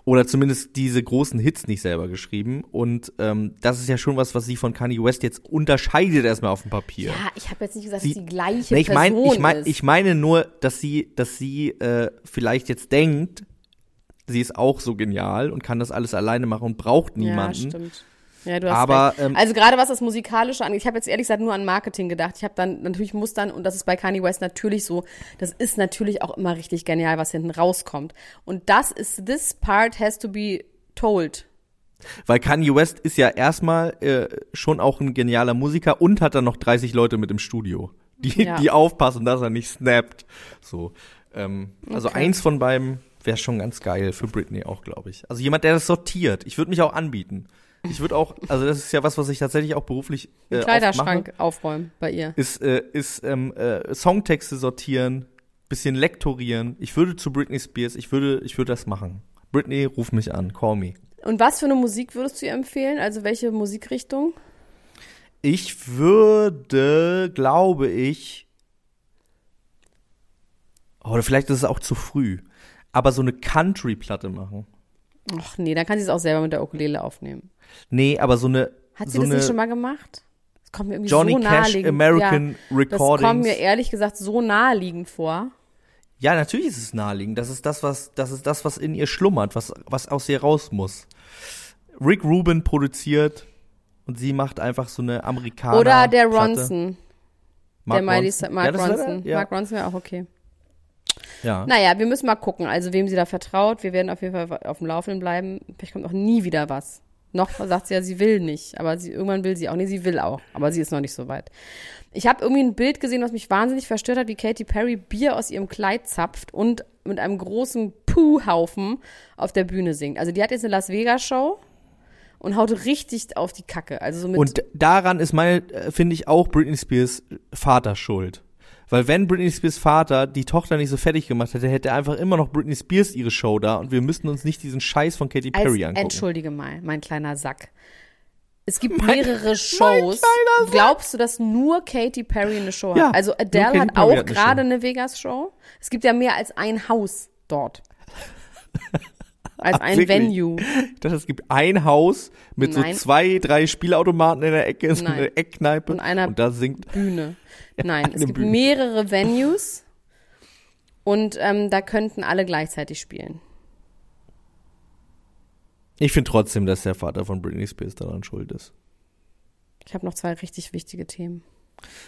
Oder zumindest diese großen Hits nicht selber geschrieben. Und ähm, das ist ja schon was, was sie von Kanye West jetzt unterscheidet erstmal auf dem Papier. Ja, ich habe jetzt nicht gesagt, Sie- dass die gleiche Nee, ich meine, Person ich, mein, ist. ich meine nur, dass sie, dass sie äh, vielleicht jetzt denkt, sie ist auch so genial und kann das alles alleine machen und braucht niemanden. Ja, stimmt. Ja, du hast Aber, recht. ähm, also gerade was das Musikalische angeht, ich habe jetzt ehrlich gesagt nur an Marketing gedacht. Ich habe dann, natürlich muss dann, und das ist bei Kanye West natürlich so, das ist natürlich auch immer richtig genial, was hinten rauskommt. Und das ist, this part has to be told. Weil Kanye West ist ja erstmal äh, schon auch ein genialer Musiker und hat dann noch 30 Leute mit im Studio, die, Ja. die aufpassen, dass er nicht snappt. So. Ähm, Also Okay. eins von beiden wäre schon ganz geil für Britney auch, glaube ich. Also jemand, der das sortiert. Ich würde mich auch anbieten. Ich würde auch, also das ist ja was, was ich tatsächlich auch beruflich äh, Kleiderschrank mache, aufräumen bei ihr. ist, äh, ist ähm, äh, Songtexte sortieren, bisschen lektorieren. Ich würde zu Britney Spears, ich würde, ich würde das machen. Britney, ruf mich an, call me. Und was für eine Musik würdest du ihr empfehlen? Also welche Musikrichtung? Ich würde, glaube ich, oder vielleicht ist es auch zu früh, aber so eine Country-Platte machen. Ach nee, dann kann sie es auch selber mit der Ukulele aufnehmen. Nee, aber so eine, Hat sie so das eine nicht schon mal gemacht? Das kommt mir irgendwie Johnny so Cash naheliegend. American ja, Das kommt Recordings. mir ehrlich gesagt so naheliegend vor. Ja, natürlich ist es naheliegend. Das ist das, was, das ist das, was in ihr schlummert, was, was aus ihr raus muss. Rick Rubin produziert und sie macht einfach so eine Amerikaner. Oder der. Ronson. Mark der Miley Ronson. Mark ja, Ronson. Ja. Mark Ronson wäre auch okay. Ja. Naja, wir müssen mal gucken, also wem sie da vertraut. Wir werden auf jeden Fall auf dem Laufenden bleiben. Vielleicht kommt auch nie wieder was. Noch sagt sie ja, sie will nicht, aber sie, irgendwann will sie auch. Nee, sie will auch, aber sie ist noch nicht so weit. Ich habe irgendwie ein Bild gesehen, was mich wahnsinnig verstört hat, wie Katy Perry Bier aus ihrem Kleid zapft und mit einem großen Puh-Haufen auf der Bühne singt. Also die hat jetzt eine Las Vegas-Show und haut richtig auf die Kacke. Also so mit Und daran ist meine, äh, finde ich, auch Britney Spears Vater schuld. Weil wenn Britney Spears Vater die Tochter nicht so fertig gemacht hätte, hätte einfach immer noch Britney Spears ihre Show da und wir müssten uns nicht diesen Scheiß von Katy Als, Perry angucken. entschuldige mal, mein kleiner Sack. Es gibt mehrere Shows. Glaubst du, dass nur Katy Perry eine Show Ja, hat? Also Adele hat auch eine gerade Show. eine Vegas-Show. Es gibt ja mehr als ein Haus dort. Als ein Wirklich? Venue. Ich dachte, es gibt ein Haus mit Nein. so zwei, drei Spielautomaten in der Ecke, so Nein. eine Eckkneipe. Und einer- und da singt. Bühne. Nein, es gibt Bühne. mehrere Venues und ähm, da könnten alle gleichzeitig spielen. Ich finde trotzdem, dass der Vater von Britney Spears daran schuld ist. Ich habe noch zwei richtig wichtige Themen.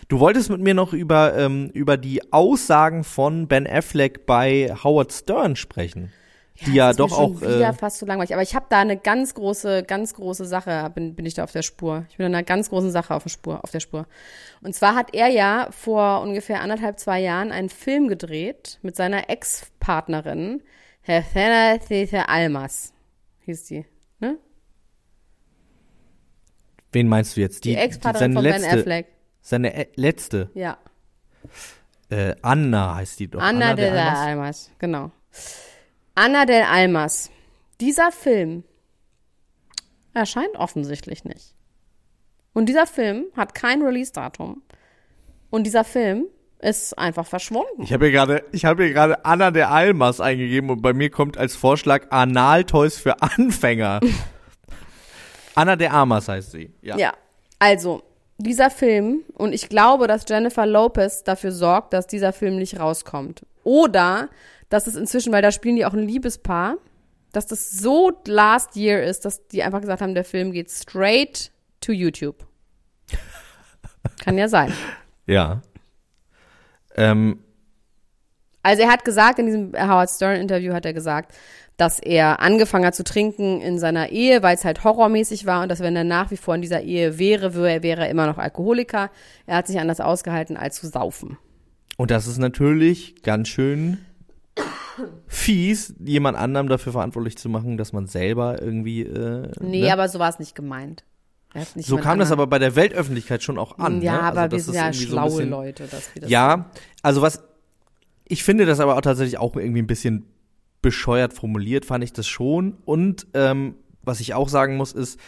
Du wolltest mit mir noch über, ähm, über die Aussagen von Ben Affleck bei Howard Stern sprechen. Die ja ist doch auch. wieder Äh, fast so langweilig. Aber ich habe da eine ganz große, ganz große Sache, bin, bin ich da auf der Spur. Ich bin in einer ganz großen Sache auf der Spur, auf der Spur. Und zwar hat er ja vor ungefähr anderthalb, zwei Jahren einen Film gedreht mit seiner Ex-Partnerin, Helena Theta Almas, hieß die, ne? wen meinst du jetzt? Die, Die, Ex-Partnerin von letzte, Ben Affleck. Seine äh, letzte. Ja. Äh, Anna heißt die doch. Anna, de de Almas? Almas, genau. Anna del Almas. Dieser Film erscheint offensichtlich nicht. Und dieser Film hat kein Release-Datum. Und dieser Film ist einfach verschwunden. Ich habe hier gerade, ich habe hier gerade Anna de Almas eingegeben und bei mir kommt als Vorschlag Analtoys für Anfänger. Anna de Almas heißt sie. Ja. Ja, also dieser Film und ich glaube, dass Jennifer Lopez dafür sorgt, dass dieser Film nicht rauskommt. Oder dass es inzwischen, weil da spielen die auch ein Liebespaar, dass das so last year ist, dass die einfach gesagt haben, der Film geht straight to YouTube. Kann ja sein. Ja. Ähm, Also er hat gesagt, in diesem Howard Stern Interview hat er gesagt, dass er angefangen hat zu trinken in seiner Ehe, weil es halt horrormäßig war und dass wenn er nach wie vor in dieser Ehe wäre, wäre, wäre er immer noch Alkoholiker. Er hat sich anders ausgehalten als zu saufen. und das ist natürlich ganz schön fies, jemand anderem dafür verantwortlich zu machen, dass man selber irgendwie. Äh, Nee, ne? aber so war es nicht gemeint. So kam das anderen- aber bei der Weltöffentlichkeit schon auch an. Ja, ne? aber also, wir das sind ja irgendwie so schlaue bisschen- Leute, dass wir das Ja, also was, ich finde das aber auch tatsächlich auch irgendwie ein bisschen bescheuert formuliert, fand ich das schon. Und ähm, was ich auch sagen muss, ist,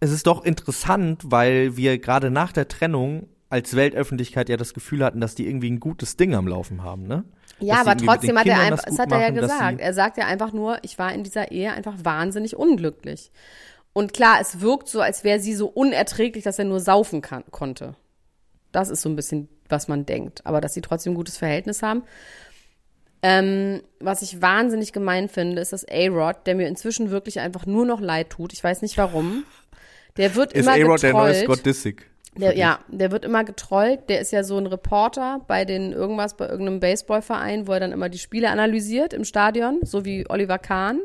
es ist doch interessant, weil wir gerade nach der Trennung als Weltöffentlichkeit ja das Gefühl hatten, dass die irgendwie ein gutes Ding am Laufen haben, ne? Ja, Dass aber trotzdem hat er einfach, das hat er ja machen, dass gesagt. Er sagt ja einfach nur, ich war in dieser Ehe einfach wahnsinnig unglücklich. Und klar, es wirkt so, als wäre sie so unerträglich, dass er nur saufen kann, konnte. Das ist so ein bisschen, was man denkt. Aber dass sie trotzdem ein gutes Verhältnis haben. Ähm, was ich wahnsinnig gemein finde, ist das A-Rod, der mir inzwischen wirklich einfach nur noch leid tut. Ich weiß nicht warum. Der wird Ist immer A-Rod der neue. Scott Disick? Der, ja, der wird immer getrollt. Der ist ja so ein Reporter bei den irgendwas, bei irgendeinem Baseballverein, wo er dann immer die Spiele analysiert im Stadion, so wie Oliver Kahn.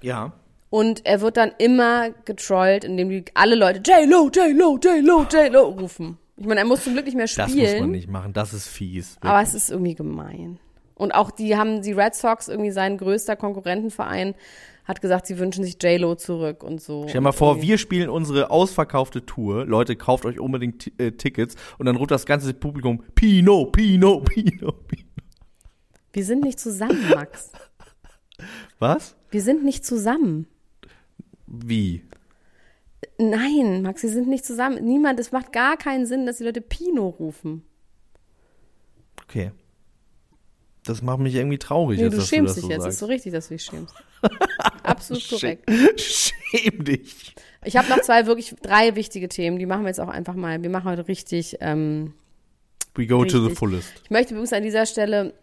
Ja. Und er wird dann immer getrollt, indem die alle Leute J-Lo, J-Lo, J-Lo, J-Lo rufen. Ich meine, er muss zum Glück nicht mehr Das spielen. muss man nicht machen, das ist fies. Aber es ist irgendwie gemein. Und auch die haben die Red Sox, irgendwie sein größter Konkurrentenverein, hat gesagt, sie wünschen sich J-Lo zurück und so. Stell dir mal vor, wir spielen unsere ausverkaufte Tour. Leute, kauft euch unbedingt T- äh, Tickets und dann ruft das ganze Publikum Pino, Pino, Pino, Pino. Wir sind nicht zusammen, Max. Was? Wir sind nicht zusammen. Wie? Nein, Max, wir sind nicht zusammen. Niemand, es macht gar keinen Sinn, dass die Leute Pino rufen. Okay. Das macht mich irgendwie traurig, Nee, jetzt, du schämst du dich so jetzt. Ist so sagst. richtig, dass du dich schämst. Absolut korrekt. Schäm dich. Ich habe noch zwei wirklich drei wichtige Themen. Die machen wir jetzt auch einfach mal. Wir machen heute richtig. Ähm, We go to the Richtig. fullest. ich möchte übrigens an dieser Stelle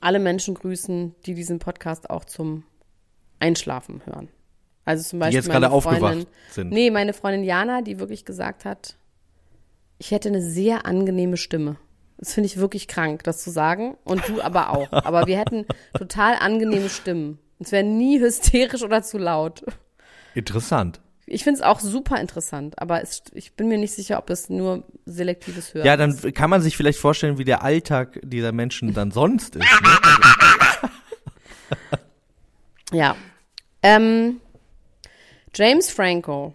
alle Menschen grüßen, die diesen Podcast auch zum Einschlafen hören. Also zum Die Beispiel jetzt meine gerade Freundin, aufgewacht sind. Nee, meine Freundin Jana, die wirklich gesagt hat, ich hätte eine sehr angenehme Stimme. Das finde ich wirklich krank, das zu sagen. Und du aber auch. Aber wir hätten total angenehme Stimmen. Es wäre nie hysterisch oder zu laut. Interessant. Ich finde es auch super interessant, aber es, ich bin mir nicht sicher, ob es nur selektives Hören Ja, dann ist. kann man sich vielleicht vorstellen, wie der Alltag dieser Menschen dann sonst ist. Ne? Ja. Ähm, James Franco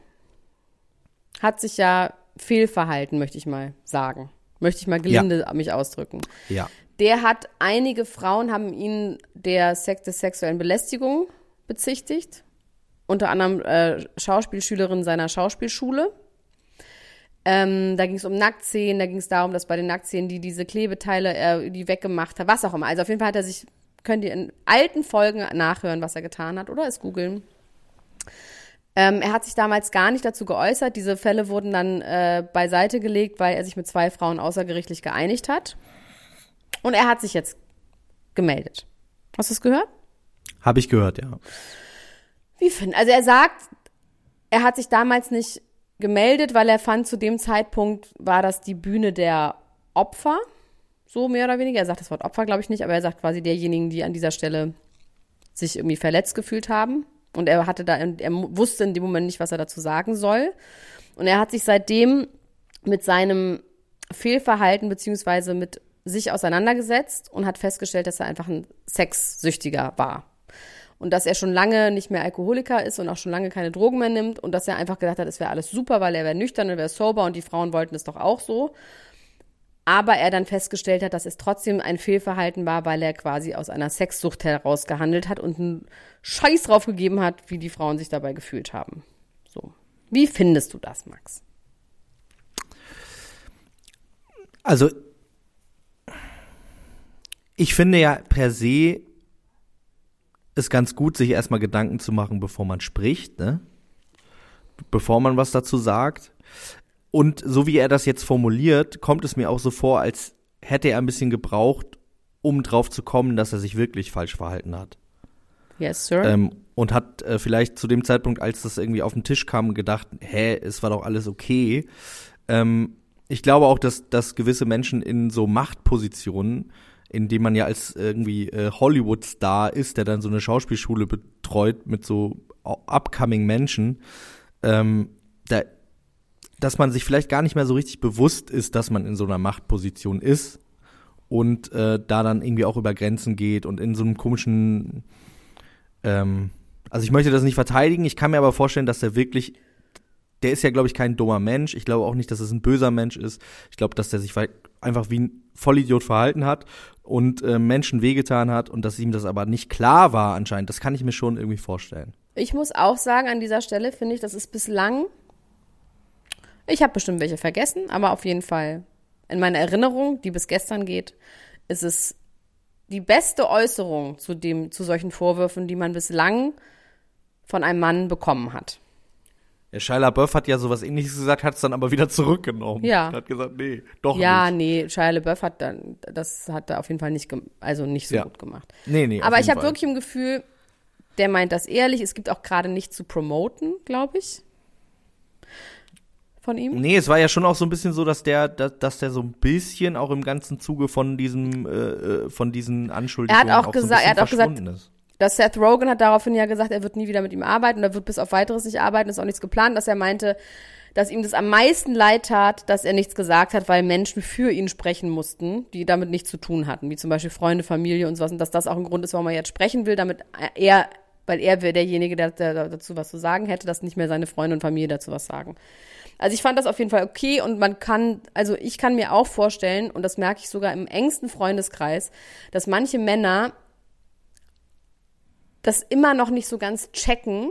hat sich ja fehlverhalten, möchte ich mal sagen. Möchte ich mal gelinde mich ausdrücken. Ja. Der hat, einige Frauen haben ihn der Sex, der sexuellen Belästigung bezichtigt. Unter anderem äh, Schauspielschülerin seiner Schauspielschule. Ähm, da ging es um Nacktszenen, da ging es darum, dass bei den Nacktszenen die diese Klebeteile, äh, die weggemacht hat, was auch immer. Also auf jeden Fall hat er sich, könnt ihr in alten Folgen nachhören, was er getan hat oder es googeln. Ähm, er hat sich damals gar nicht dazu geäußert. Diese Fälle wurden dann äh, beiseite gelegt, weil er sich mit zwei Frauen außergerichtlich geeinigt hat. Und er hat sich jetzt gemeldet. Hast du es gehört? Habe ich gehört, ja. Wie finden? Also er sagt, er hat sich damals nicht gemeldet, weil er fand, zu dem Zeitpunkt war das die Bühne der Opfer. So mehr oder weniger. Er sagt das Wort Opfer, glaube ich nicht, aber er sagt quasi derjenigen, die an dieser Stelle sich irgendwie verletzt gefühlt haben. Und er hatte da, er wusste in dem Moment nicht, was er dazu sagen soll. Und er hat sich seitdem mit seinem Fehlverhalten beziehungsweise mit sich auseinandergesetzt und hat festgestellt, dass er einfach ein Sexsüchtiger war. Und dass er schon lange nicht mehr Alkoholiker ist und auch schon lange keine Drogen mehr nimmt und dass er einfach gedacht hat, es wäre alles super, weil er wäre nüchtern und wäre sober und die Frauen wollten es doch auch so. Aber er dann festgestellt hat, dass es trotzdem ein Fehlverhalten war, weil er quasi aus einer Sexsucht heraus gehandelt hat und einen Scheiß drauf gegeben hat, wie die Frauen sich dabei gefühlt haben. So. Wie findest du das, Max? Also, ich finde ja per se ist ganz gut, sich erstmal Gedanken zu machen, bevor man spricht, ne? Bevor man was dazu sagt. Und so wie er das jetzt formuliert, kommt es mir auch so vor, als hätte er ein bisschen gebraucht, um drauf zu kommen, dass er sich wirklich falsch verhalten hat. Yes, sir. Ähm, und hat äh, vielleicht zu dem Zeitpunkt, als das irgendwie auf den Tisch kam, gedacht, hä, es war doch alles okay. Ähm, ich glaube auch, dass, dass gewisse Menschen in so Machtpositionen, in denen man ja als irgendwie äh, Hollywood-Star ist, der dann so eine Schauspielschule betreut mit so upcoming Menschen, ähm, da, dass man sich vielleicht gar nicht mehr so richtig bewusst ist, dass man in so einer Machtposition ist und äh, da dann irgendwie auch über Grenzen geht und in so einem komischen ähm, also ich möchte das nicht verteidigen, ich kann mir aber vorstellen, dass er wirklich, der ist ja, glaube ich, kein dummer Mensch. Ich glaube auch nicht, dass es ein böser Mensch ist. Ich glaube, dass der sich einfach wie ein Vollidiot verhalten hat und äh, Menschen wehgetan hat und dass ihm das aber nicht klar war anscheinend. Das kann ich mir schon irgendwie vorstellen. Ich muss auch sagen, an dieser Stelle finde ich, das ist bislang, ich habe bestimmt welche vergessen, aber auf jeden Fall in meiner Erinnerung, die bis gestern geht, ist es die beste Äußerung zu dem, zu solchen Vorwürfen, die man bislang von einem Mann bekommen hat. Der Shia LaBeouf hat ja sowas ähnliches gesagt, hat es dann aber wieder zurückgenommen. Ja. Hat gesagt, nee, doch Ja, nicht. nee, Shia LaBeouf hat dann, das hat er auf jeden Fall nicht, also nicht so Ja. gut gemacht. Nee, nee. Aber ich habe wirklich im Gefühl, der meint das ehrlich. Es gibt auch gerade nichts zu promoten, glaube ich. Von ihm. Nee, es war ja schon auch so ein bisschen so, dass der, dass, dass der so ein bisschen auch im ganzen Zuge von diesem, äh, äh, von diesen Anschuldigungen Er hat auch so ein gesagt- er hat auch gesagt- ist. dass Seth Rogen hat daraufhin ja gesagt, er wird nie wieder mit ihm arbeiten, er wird bis auf weiteres nicht arbeiten, ist auch nichts geplant, dass er meinte, dass ihm das am meisten leid tat, dass er nichts gesagt hat, weil Menschen für ihn sprechen mussten, die damit nichts zu tun hatten, wie zum Beispiel Freunde, Familie und sowas. Und dass das auch ein Grund ist, warum er jetzt sprechen will, damit er, weil er wäre derjenige, der, der dazu was zu sagen hätte, dass nicht mehr seine Freunde und Familie dazu was sagen. Also ich fand das auf jeden Fall okay und man kann, also ich kann mir auch vorstellen, und das merke ich sogar im engsten Freundeskreis, dass manche Männer das immer noch nicht so ganz checken,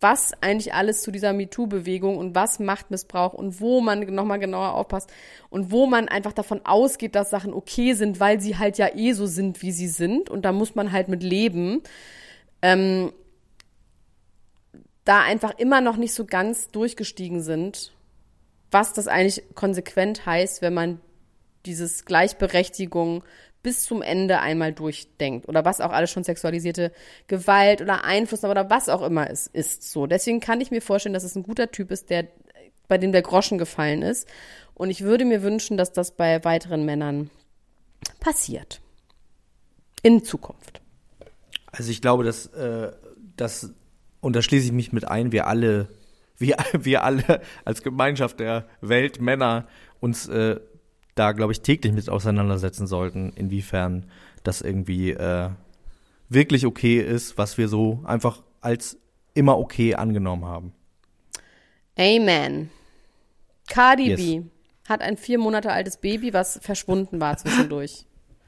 was eigentlich alles zu dieser MeToo-Bewegung und was Machtmissbrauch und wo man nochmal genauer aufpasst und wo man einfach davon ausgeht, dass Sachen okay sind, weil sie halt ja eh so sind, wie sie sind und da muss man halt mit leben. Ähm, da einfach immer noch nicht so ganz durchgestiegen sind, was das eigentlich konsequent heißt, wenn man dieses Gleichberechtigung bis zum Ende einmal durchdenkt oder was auch alles schon sexualisierte Gewalt oder Einfluss oder was auch immer es ist so. Deswegen kann ich mir vorstellen, dass es ein guter Typ ist, der bei dem der Groschen gefallen ist und ich würde mir wünschen, dass das bei weiteren Männern passiert in Zukunft. Also ich glaube, dass äh, das und da schließe ich mich mit ein, wir alle wir, wir alle als Gemeinschaft der Weltmänner uns äh, da, glaube ich, täglich mit auseinandersetzen sollten, inwiefern das irgendwie äh, wirklich okay ist, was wir so einfach als immer okay angenommen haben. Amen. Cardi yes. B hat ein vier Monate altes Baby, was verschwunden war zwischendurch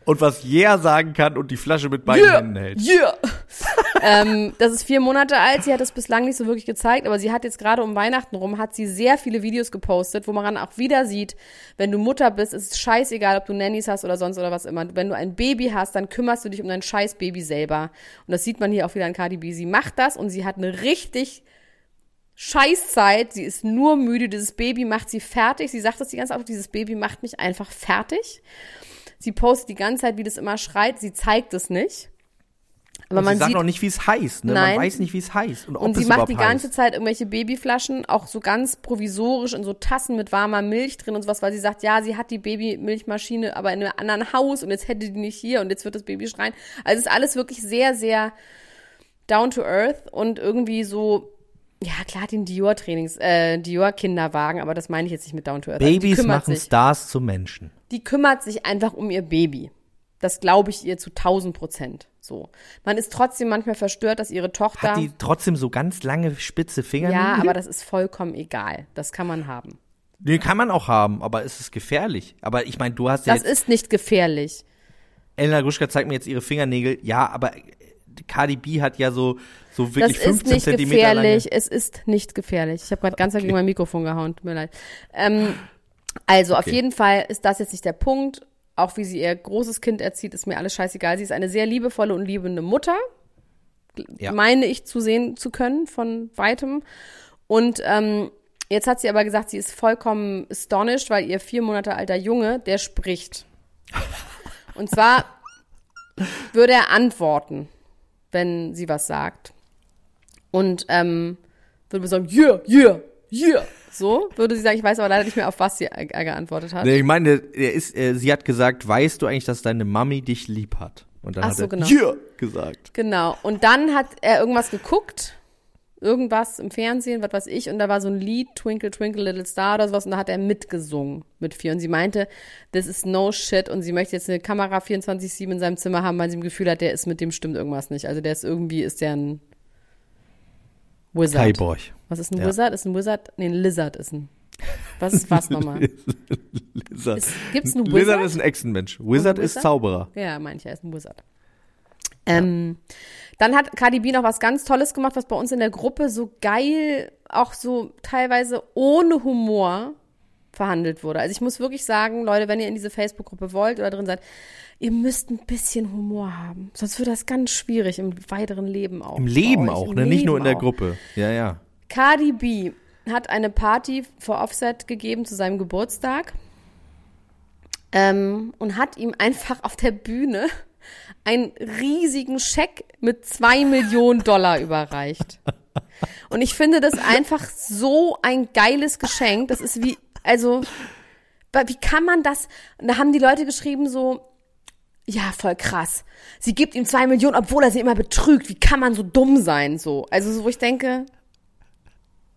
und was Yeah sagen kann und die Flasche mit beiden yeah, Händen hält. Yeah! ähm, das ist vier Monate alt. Sie hat es bislang nicht so wirklich gezeigt, aber sie hat jetzt gerade um Weihnachten rum, hat sie sehr viele Videos gepostet, wo man auch wieder sieht, wenn du Mutter bist, ist es scheißegal, ob du Nannies hast oder sonst oder was immer. Wenn du ein Baby hast, dann kümmerst du dich um dein scheiß Baby selber. Und das sieht man hier auch wieder an Cardi B. Sie macht das und sie hat eine richtig Scheißzeit. Sie ist nur müde. Dieses Baby macht sie fertig. Sie sagt das die ganze Zeit, dieses Baby macht mich einfach fertig. Sie postet die ganze Zeit, wie das immer schreit. Sie zeigt es nicht. Aber man sie sagt sieht, auch nicht, wie es heißt. Ne? Nein. Man weiß nicht, wie es heißt. Und, und sie macht die ganze heißt. Zeit irgendwelche Babyflaschen, auch so ganz provisorisch in so Tassen mit warmer Milch drin und sowas, weil sie sagt, ja, sie hat die Babymilchmaschine, aber in einem anderen Haus und jetzt hätte die nicht hier und jetzt wird das Baby schreien. Also es ist alles wirklich sehr, sehr down to earth und irgendwie so ja, klar, den Dior-Trainings, äh, Dior-Kinderwagen, aber das meine ich jetzt nicht mit Down to Earth. Also Babys machen sich, Stars zu Menschen. Die kümmert sich einfach um ihr Baby. Das glaube ich ihr zu 1000 Prozent. So. Man ist trotzdem manchmal verstört, dass ihre Tochter. Hat die trotzdem so ganz lange spitze Finger? Ja, aber das ist vollkommen egal. Das kann man haben. Den kann man auch haben, aber ist es gefährlich? Aber ich meine, du hast ja. Das ist nicht gefährlich. Elena Gruschka zeigt mir jetzt ihre Fingernägel. Ja, aber Cardi B hat ja so, so wirklich das 15 ist nicht gefährlich. Lange. Es ist nicht gefährlich. Ich habe gerade ganz okay. gegen mein Mikrofon gehauen. Tut mir leid. Ähm, also okay. auf jeden Fall ist das jetzt nicht der Punkt. Auch wie sie ihr großes Kind erzieht, ist mir alles scheißegal. Sie ist eine sehr liebevolle und liebende Mutter. Ja. Meine ich zu sehen zu können von weitem. Und ähm, jetzt hat sie aber gesagt, sie ist vollkommen astonished, weil ihr vier Monate alter Junge, der spricht. Und zwar würde er antworten wenn sie was sagt. Und ähm, würde man sagen, yeah, yeah, yeah. So würde sie sagen, ich weiß aber leider nicht mehr, auf was sie äh, geantwortet hat. Nee, ich meine, er ist, äh, sie hat gesagt, weißt du eigentlich, dass deine Mami dich lieb hat? Und dann Ach hat so, er genau. yeah gesagt. Genau. Und dann hat er irgendwas geguckt irgendwas im Fernsehen, was weiß ich, und da war so ein Lied, Twinkle, Twinkle, Little Star oder sowas, und da hat er mitgesungen mit vier. Und sie meinte, this is no shit, und sie möchte jetzt eine Kamera 24-7 in seinem Zimmer haben, weil sie im Gefühl hat, der ist mit dem stimmt irgendwas nicht. Also der ist irgendwie, ist der ein Wizard. Cyborg. Was ist ein ja. Wizard? Ist ein Wizard? Nee, ein Lizard ist ein. Was ist was nochmal? Lizard. Ist, gibt's einen Wizard? Lizard ist ein Echsenmensch. Wizard, Wizard ist Zauberer. Ja, mancher ist ein Wizard. Ähm, dann hat Cardi B noch was ganz Tolles gemacht, was bei uns in der Gruppe so geil, auch so teilweise ohne Humor verhandelt wurde. Also ich muss wirklich sagen, Leute, wenn ihr in diese Facebook-Gruppe wollt oder drin seid, ihr müsst ein bisschen Humor haben. Sonst wird das ganz schwierig im weiteren Leben auch. Im Leben auch, Im ne? Leben Nicht nur in der auch. Gruppe. Ja, ja. Cardi B hat eine Party vor Offset gegeben zu seinem Geburtstag ähm, und hat ihm einfach auf der Bühne einen riesigen Scheck mit zwei Millionen Dollar überreicht. Und ich finde das einfach so ein geiles Geschenk. Das ist wie, also, wie kann man das? da haben die Leute geschrieben so, ja, voll krass. Sie gibt ihm zwei Millionen, obwohl er sie immer betrügt. Wie kann man so dumm sein? So, also so, wo ich denke,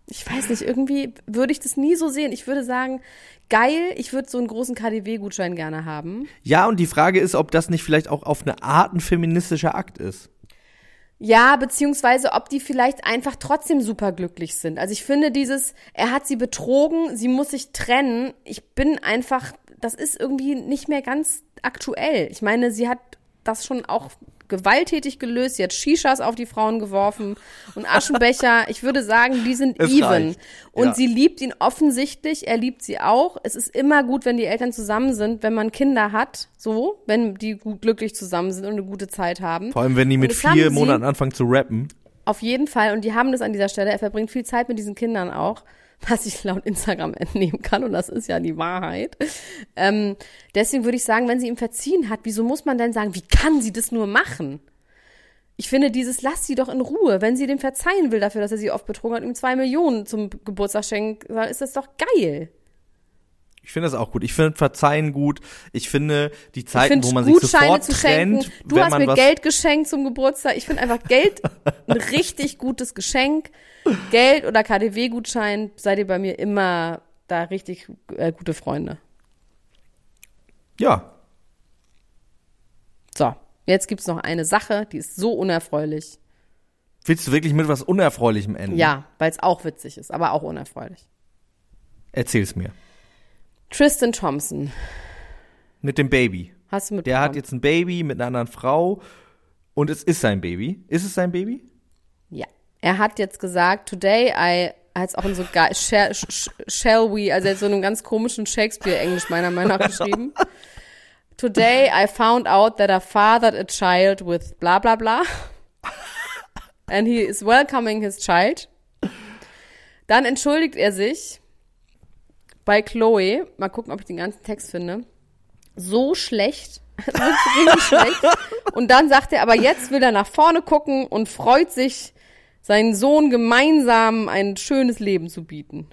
ich weiß nicht, irgendwie würde ich das nie so sehen. Ich würde sagen, geil, ich würde so einen großen KDW-Gutschein gerne haben. Ja, und die Frage ist, ob das nicht vielleicht auch auf eine Art ein feministischer Akt ist. Ja, beziehungsweise ob die vielleicht einfach trotzdem superglücklich sind. Also ich finde dieses, er hat sie betrogen, sie muss sich trennen. Ich bin einfach, das ist irgendwie nicht mehr ganz aktuell. Ich meine, sie hat das schon auch gewalttätig gelöst. Sie hat Shishas auf die Frauen geworfen und Aschenbecher. Ich würde sagen, die sind Es even. reicht. Und Ja. sie liebt ihn offensichtlich. Er liebt sie auch. Es ist immer gut, wenn die Eltern zusammen sind, wenn man Kinder hat. So, wenn die gut glücklich zusammen sind und eine gute Zeit haben. Vor allem, wenn die mit vier Monaten anfangen zu rappen. Auf jeden Fall. Und die haben das an dieser Stelle. Er verbringt viel Zeit mit diesen Kindern auch, was ich laut Instagram entnehmen kann. Und das ist ja die Wahrheit. Ähm, deswegen würde ich sagen, wenn sie ihm verziehen hat, wieso muss man denn sagen, wie kann sie das nur machen? Ich finde dieses, lass sie doch in Ruhe. Wenn sie dem verzeihen will dafür, dass er sie oft betrogen hat, ihm zwei Millionen zum Geburtstag schenkt, ist das doch geil. Ich finde das auch gut. Ich finde Verzeihen gut. Ich finde die Zeiten, wo man sich Gutscheine sofort zu schenken. trennt, Du wenn hast mir Geld geschenkt zum Geburtstag. Ich finde einfach Geld ein richtig gutes Geschenk. Geld oder KDW-Gutschein seid ihr bei mir immer da richtig äh, gute Freunde. Ja, So, jetzt gibt's noch eine Sache, die ist so unerfreulich. willst du wirklich mit was Unerfreulichem enden? Ja, weil es auch witzig ist, aber auch unerfreulich. Erzähl's mir. Tristan Thompson, Mit dem Baby. hast du mitbekommen? Der hat jetzt ein Baby mit einer anderen Frau und es ist sein Baby. Ist es sein Baby? Ja. Er hat jetzt gesagt, today I, hat es auch in so geil, shall, sh- shall we, also er hat so einem ganz komischen Shakespeare-Englisch meiner Meinung nach geschrieben. Today I found out that I fathered a child with bla bla bla. And he is welcoming his child. Dann entschuldigt er sich bei Chloe. Mal gucken, ob ich den ganzen Text finde. So schlecht. Richtig schlecht. Und dann sagt er, aber jetzt will er nach vorne gucken und freut sich, seinen Sohn gemeinsam ein schönes Leben zu bieten.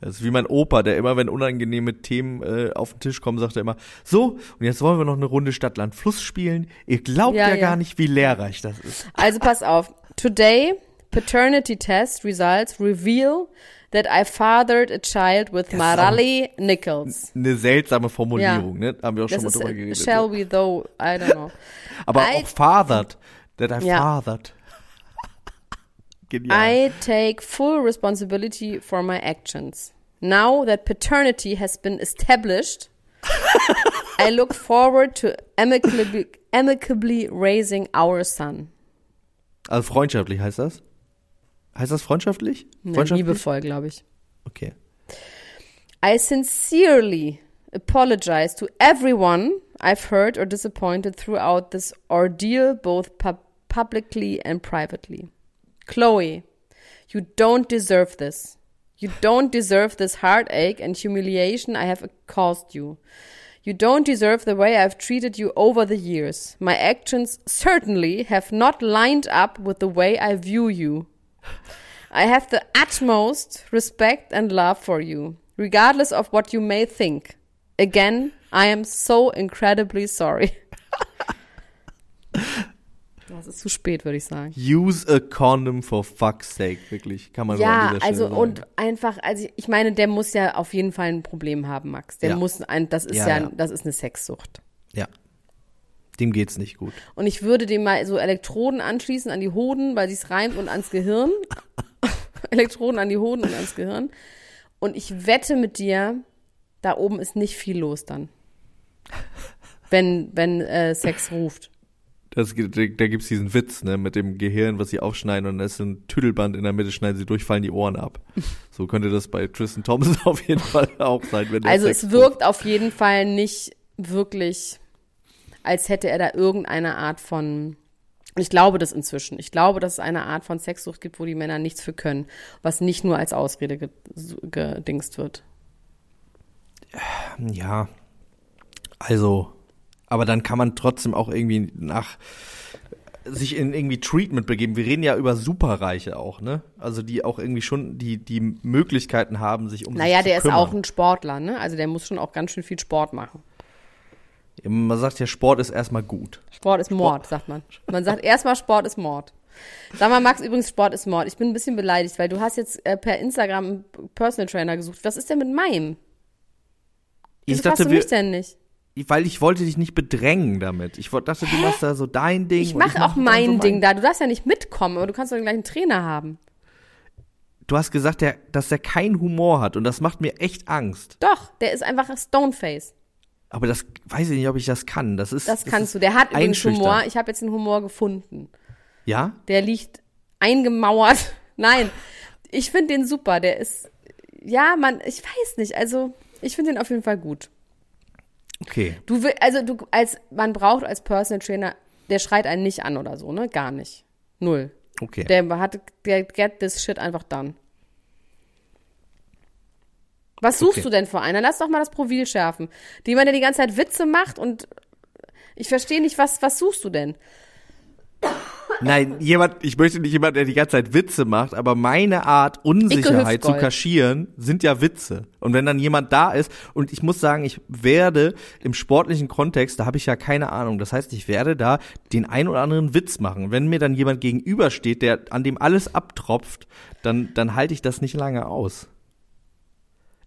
Das ist wie mein Opa, der immer, wenn unangenehme Themen äh, auf den Tisch kommen, sagt er immer, so, und jetzt wollen wir noch eine Runde Stadt, Land, Fluss spielen. Ihr glaubt ja, Ja, ja. gar nicht, wie lehrreich das ist. Also pass auf. Today, paternity test results reveal that I fathered a child with Marali Nichols. Eine seltsame Formulierung, ne? Haben wir auch schon Das mal ist, drüber äh, geredet. shall we though, I don't know. Aber I- auch fathered. That I Ja. fathered. Genial. I take full responsibility for my actions. Now that paternity has been established, I look forward to amicably, amicably raising our son. also freundschaftlich heißt das? Heißt das freundschaftlich? Ne, Freundschaftlich? liebevoll, glaube ich. Okay. I sincerely apologize to everyone I've hurt or disappointed throughout this ordeal, both pub- publicly and privately. Chloe, you don't deserve this. You don't deserve this heartache and humiliation I have caused you. You don't deserve the way I've treated you over the years. My actions certainly have not lined up with the way I view you. I have the utmost respect and love for you, regardless of what you may think. Again, I am so incredibly sorry. Das ist zu spät, würde ich sagen. Use a condom for fuck's sake, wirklich. Kann man an Ja, dieser Stelle also sagen. und einfach, also ich meine, der muss ja auf jeden Fall ein Problem haben, Max. Der Ja. muss ein, das ist ja, ja. das ist eine Sexsucht. Ja. Dem geht's nicht gut. Und ich würde dem mal so Elektroden anschließen an die Hoden, weil sich's reimt und ans Gehirn. Elektroden an die Hoden und ans Gehirn. Und ich wette mit dir, da oben ist nicht viel los dann. Wenn, wenn äh, Sex ruft. Das, gibt- da gibt's diesen Witz, ne, mit dem Gehirn, was sie aufschneiden und da ist ein Tüdelband in der Mitte, schneiden sie durch, fallen die Ohren ab. So könnte das bei Tristan Thompson auf jeden Fall auch sein, wenn der Also Sex es wirkt auf jeden Fall nicht wirklich, als hätte er da irgendeine Art von. Ich glaube das inzwischen. Ich glaube, dass es eine Art von Sexsucht gibt, wo die Männer nichts für können, was nicht nur als Ausrede ge gedingst wird. Ja. Also, aber dann kann man trotzdem auch irgendwie nach sich in irgendwie Treatment begeben. Wir reden ja über Superreiche auch, ne? Also die auch irgendwie schon die die Möglichkeiten haben, sich um Naja, sich der zu ist kümmern. auch ein Sportler, ne? Also der muss schon auch ganz schön viel Sport machen. Man sagt ja, Sport ist erstmal gut. Sport ist Mord, sagt man. Man sagt erstmal, Sport ist Mord. Sag mal, Max, übrigens, Sport ist Mord. Ich bin ein bisschen beleidigt, weil du hast jetzt äh, per Instagram einen Personal Trainer gesucht. Was ist denn mit meinem? Ich Wieso dachte, du wir, mich denn nicht? weil ich wollte dich nicht bedrängen damit. Ich dachte, du machst da so dein Ding. Ich mache auch mach dann mein so Ding da. Du darfst ja nicht mitkommen, aber du kannst doch den gleichen Trainer haben. Du hast gesagt, der, dass der keinen Humor hat und das macht mir echt Angst. Doch, der ist einfach ein Stoneface. Aber das weiß ich nicht, ob ich das kann. Das ist. Das kannst ist du. Der hat übrigens. Humor. Ich habe jetzt den Humor gefunden. Ja? Der liegt eingemauert. Nein, ich finde den super. Der ist, ja, man, ich weiß nicht. Also, ich finde den auf jeden Fall gut. Okay. Du will, also du, als, man braucht als Personal Trainer, der schreit einen nicht an oder so, ne? Gar nicht. Null. Okay. Der hat, der get this shit einfach done. Was suchst Okay. du denn vor einer? Lass doch mal das Profil schärfen. Jemand, der die ganze Zeit Witze macht und ich verstehe nicht, was, was suchst du denn? Nein, jemand, ich möchte nicht jemand, der die ganze Zeit Witze macht, aber meine Art, Unsicherheit zu kaschieren, sind ja Witze. Und wenn dann jemand da ist, und ich muss sagen, ich werde im sportlichen Kontext, da habe ich ja keine Ahnung. Das heißt, ich werde da den ein oder anderen Witz machen. Wenn mir dann jemand gegenübersteht, der an dem alles abtropft, dann, dann halte ich das nicht lange aus.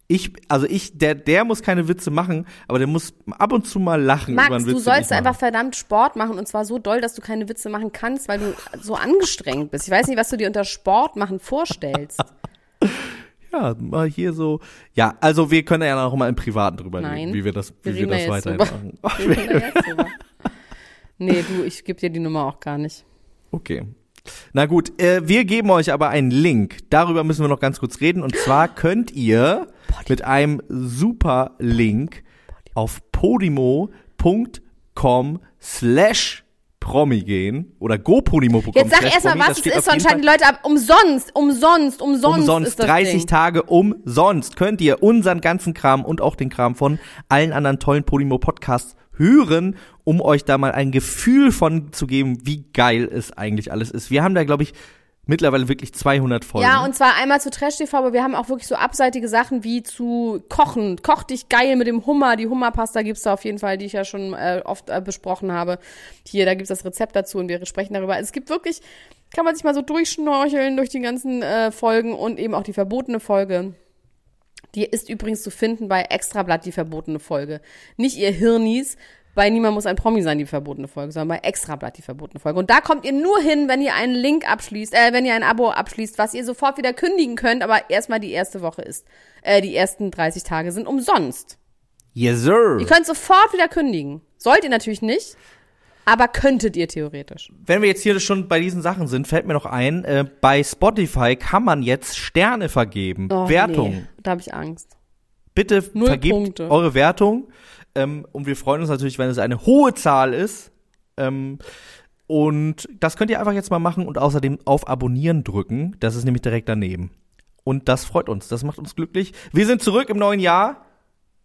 Ich, also ich, der, der muss keine Witze machen, aber der muss ab und zu mal lachen über Max, einen Witz. du sollst einfach verdammt Sport machen und zwar so doll, dass du keine Witze machen kannst, weil du so angestrengt bist. Ich weiß nicht, was du dir unter Sport machen vorstellst. Ja, mal hier so. Ja, also wir können ja noch mal im Privaten drüber Nein. reden, wie wir das, wie Wir wir, das weiterhin machen. Wir jetzt drüber. Nee, du, ich gebe dir die Nummer auch gar nicht. Okay. Na gut, äh, wir geben euch aber einen Link. Darüber müssen wir noch ganz kurz reden. Und zwar könnt ihr mit einem super Link auf podimo.com slash Promi gehen oder gopodimo.com Jetzt sag erstmal, was Das es ist, sonst schalten die Leute ab. Umsonst, umsonst, umsonst, umsonst ist das 30 Ding. Tage umsonst könnt ihr unseren ganzen Kram und auch den Kram von allen anderen tollen Podimo Podcasts hören, um euch da mal ein Gefühl von zu geben, wie geil es eigentlich alles ist. Wir haben da glaube ich mittlerweile wirklich 200 Folgen. Ja, und zwar einmal zu Trash TV, aber wir haben auch wirklich so abseitige Sachen wie zu Kochen. Koch dich geil mit dem Hummer. Die Hummerpasta gibt's da auf jeden Fall, die ich ja schon äh, oft äh, besprochen habe. Hier, da gibt's das Rezept dazu und wir sprechen darüber. Es gibt wirklich, kann man sich mal so durchschnorcheln durch die ganzen äh, Folgen und eben auch die verbotene Folge. Die ist übrigens zu finden bei Extrablatt, die verbotene Folge. Nicht ihr Hirnis, bei Niemand muss ein Promi sein, die verbotene Folge, sondern bei Extrablatt, die verbotene Folge. Und da kommt ihr nur hin, wenn ihr einen Link abschließt, äh, wenn ihr ein Abo abschließt, was ihr sofort wieder kündigen könnt, aber erstmal die erste Woche ist. Äh, die ersten 30 Tage sind umsonst. yes sir. Ihr könnt sofort wieder kündigen. Sollt ihr natürlich nicht, aber könntet ihr theoretisch. Wenn wir jetzt hier schon bei diesen Sachen sind, fällt mir noch ein, äh, bei Spotify kann man jetzt Sterne vergeben, Oh, Wertung. Nee, da habe ich Angst. Bitte Null vergebt Punkte. eure Wertung. Ähm, und wir freuen uns natürlich, wenn es eine hohe Zahl ist. Ähm, und das könnt ihr einfach jetzt mal machen und außerdem auf Abonnieren drücken. Das ist nämlich direkt daneben. Und das freut uns, das macht uns glücklich. Wir sind zurück im neuen Jahr.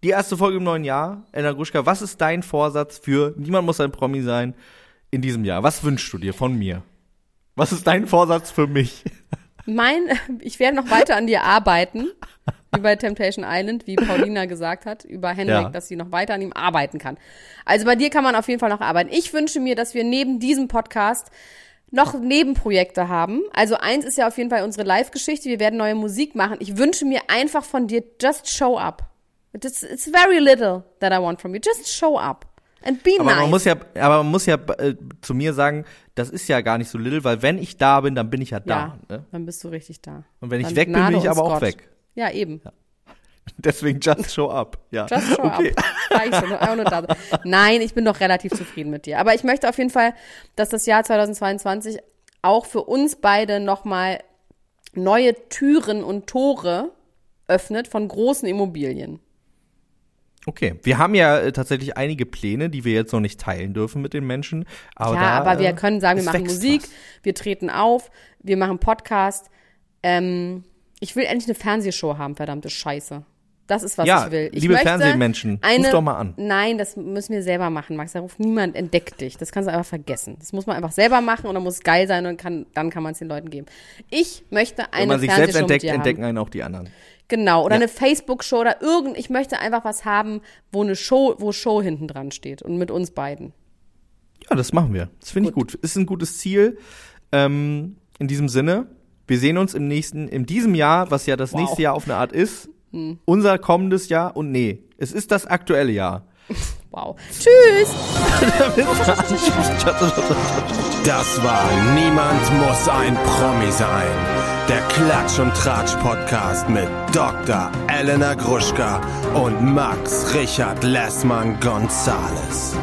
Die erste Folge im neuen Jahr. Elena Gruschka, was ist dein Vorsatz für Niemand muss ein Promi sein in diesem Jahr? Was wünschst du dir von mir? Was ist dein Vorsatz für mich? Mein, ich werde noch weiter an dir arbeiten, wie bei Temptation Island, wie Paulina gesagt hat, über Henrik, Ja. dass sie noch weiter an ihm arbeiten kann. Also bei dir kann man auf jeden Fall noch arbeiten. Ich wünsche mir, dass wir neben diesem Podcast noch Nebenprojekte haben. Also eins ist ja auf jeden Fall unsere Live-Geschichte. Wir werden neue Musik machen. Ich wünsche mir einfach von dir, just show up. It's, it's very little that I want from you. Just show up. And be Aber nice. man muss ja, aber man muss ja äh, zu mir sagen, das ist ja gar nicht so little, weil wenn ich da bin, dann bin ich ja da. ja, Ne? dann bist du richtig da. Und wenn ich Dann weg bin, bin ich aber auch Gott. weg. Ja, eben. Deswegen just show up. Ja. Just show okay. up. Ich auch. Nein, ich bin doch relativ zufrieden mit dir. Aber ich möchte auf jeden Fall, dass das Jahr 2022 auch für uns beide nochmal neue Türen und Tore öffnet von großen Immobilien. Okay, wir haben ja äh, tatsächlich einige Pläne, die wir jetzt noch nicht teilen dürfen mit den Menschen. Aber ja, da, aber wir äh, können sagen, wir machen Musik, was. wir treten auf, wir machen Podcast. Ähm, ich will endlich eine Fernsehshow haben, verdammte Scheiße. Das ist, was Ja, ich will. Ich liebe Fernsehmenschen, eine, doch mal an. Nein, das müssen wir selber machen, Max. Da ruft niemand, entdeckt dich. Das kannst du einfach vergessen. Das muss man einfach selber machen und dann muss es geil sein und kann, dann kann man es den Leuten geben. Ich möchte eine Wenn man sich selbst entdeckt, entdecken einen auch die anderen. Genau, oder Ja. eine Facebook-Show oder irgend, ich möchte einfach was haben, wo eine Show, wo Show hinten dran steht und mit uns beiden. Ja, das machen wir. Das finde ich gut. Ist ein gutes Ziel. Ähm, in diesem Sinne, wir sehen uns im nächsten, in diesem Jahr, was ja das Wow. nächste Jahr auf eine Art ist, Hm. unser kommendes Jahr und nee, es ist das aktuelle Jahr. Wow. Tschüss. Das war Niemand muss ein Promi sein. Der Klatsch und Tratsch Podcast mit Dr. Elena Gruschka und Max Richard Lessmann Gonzales.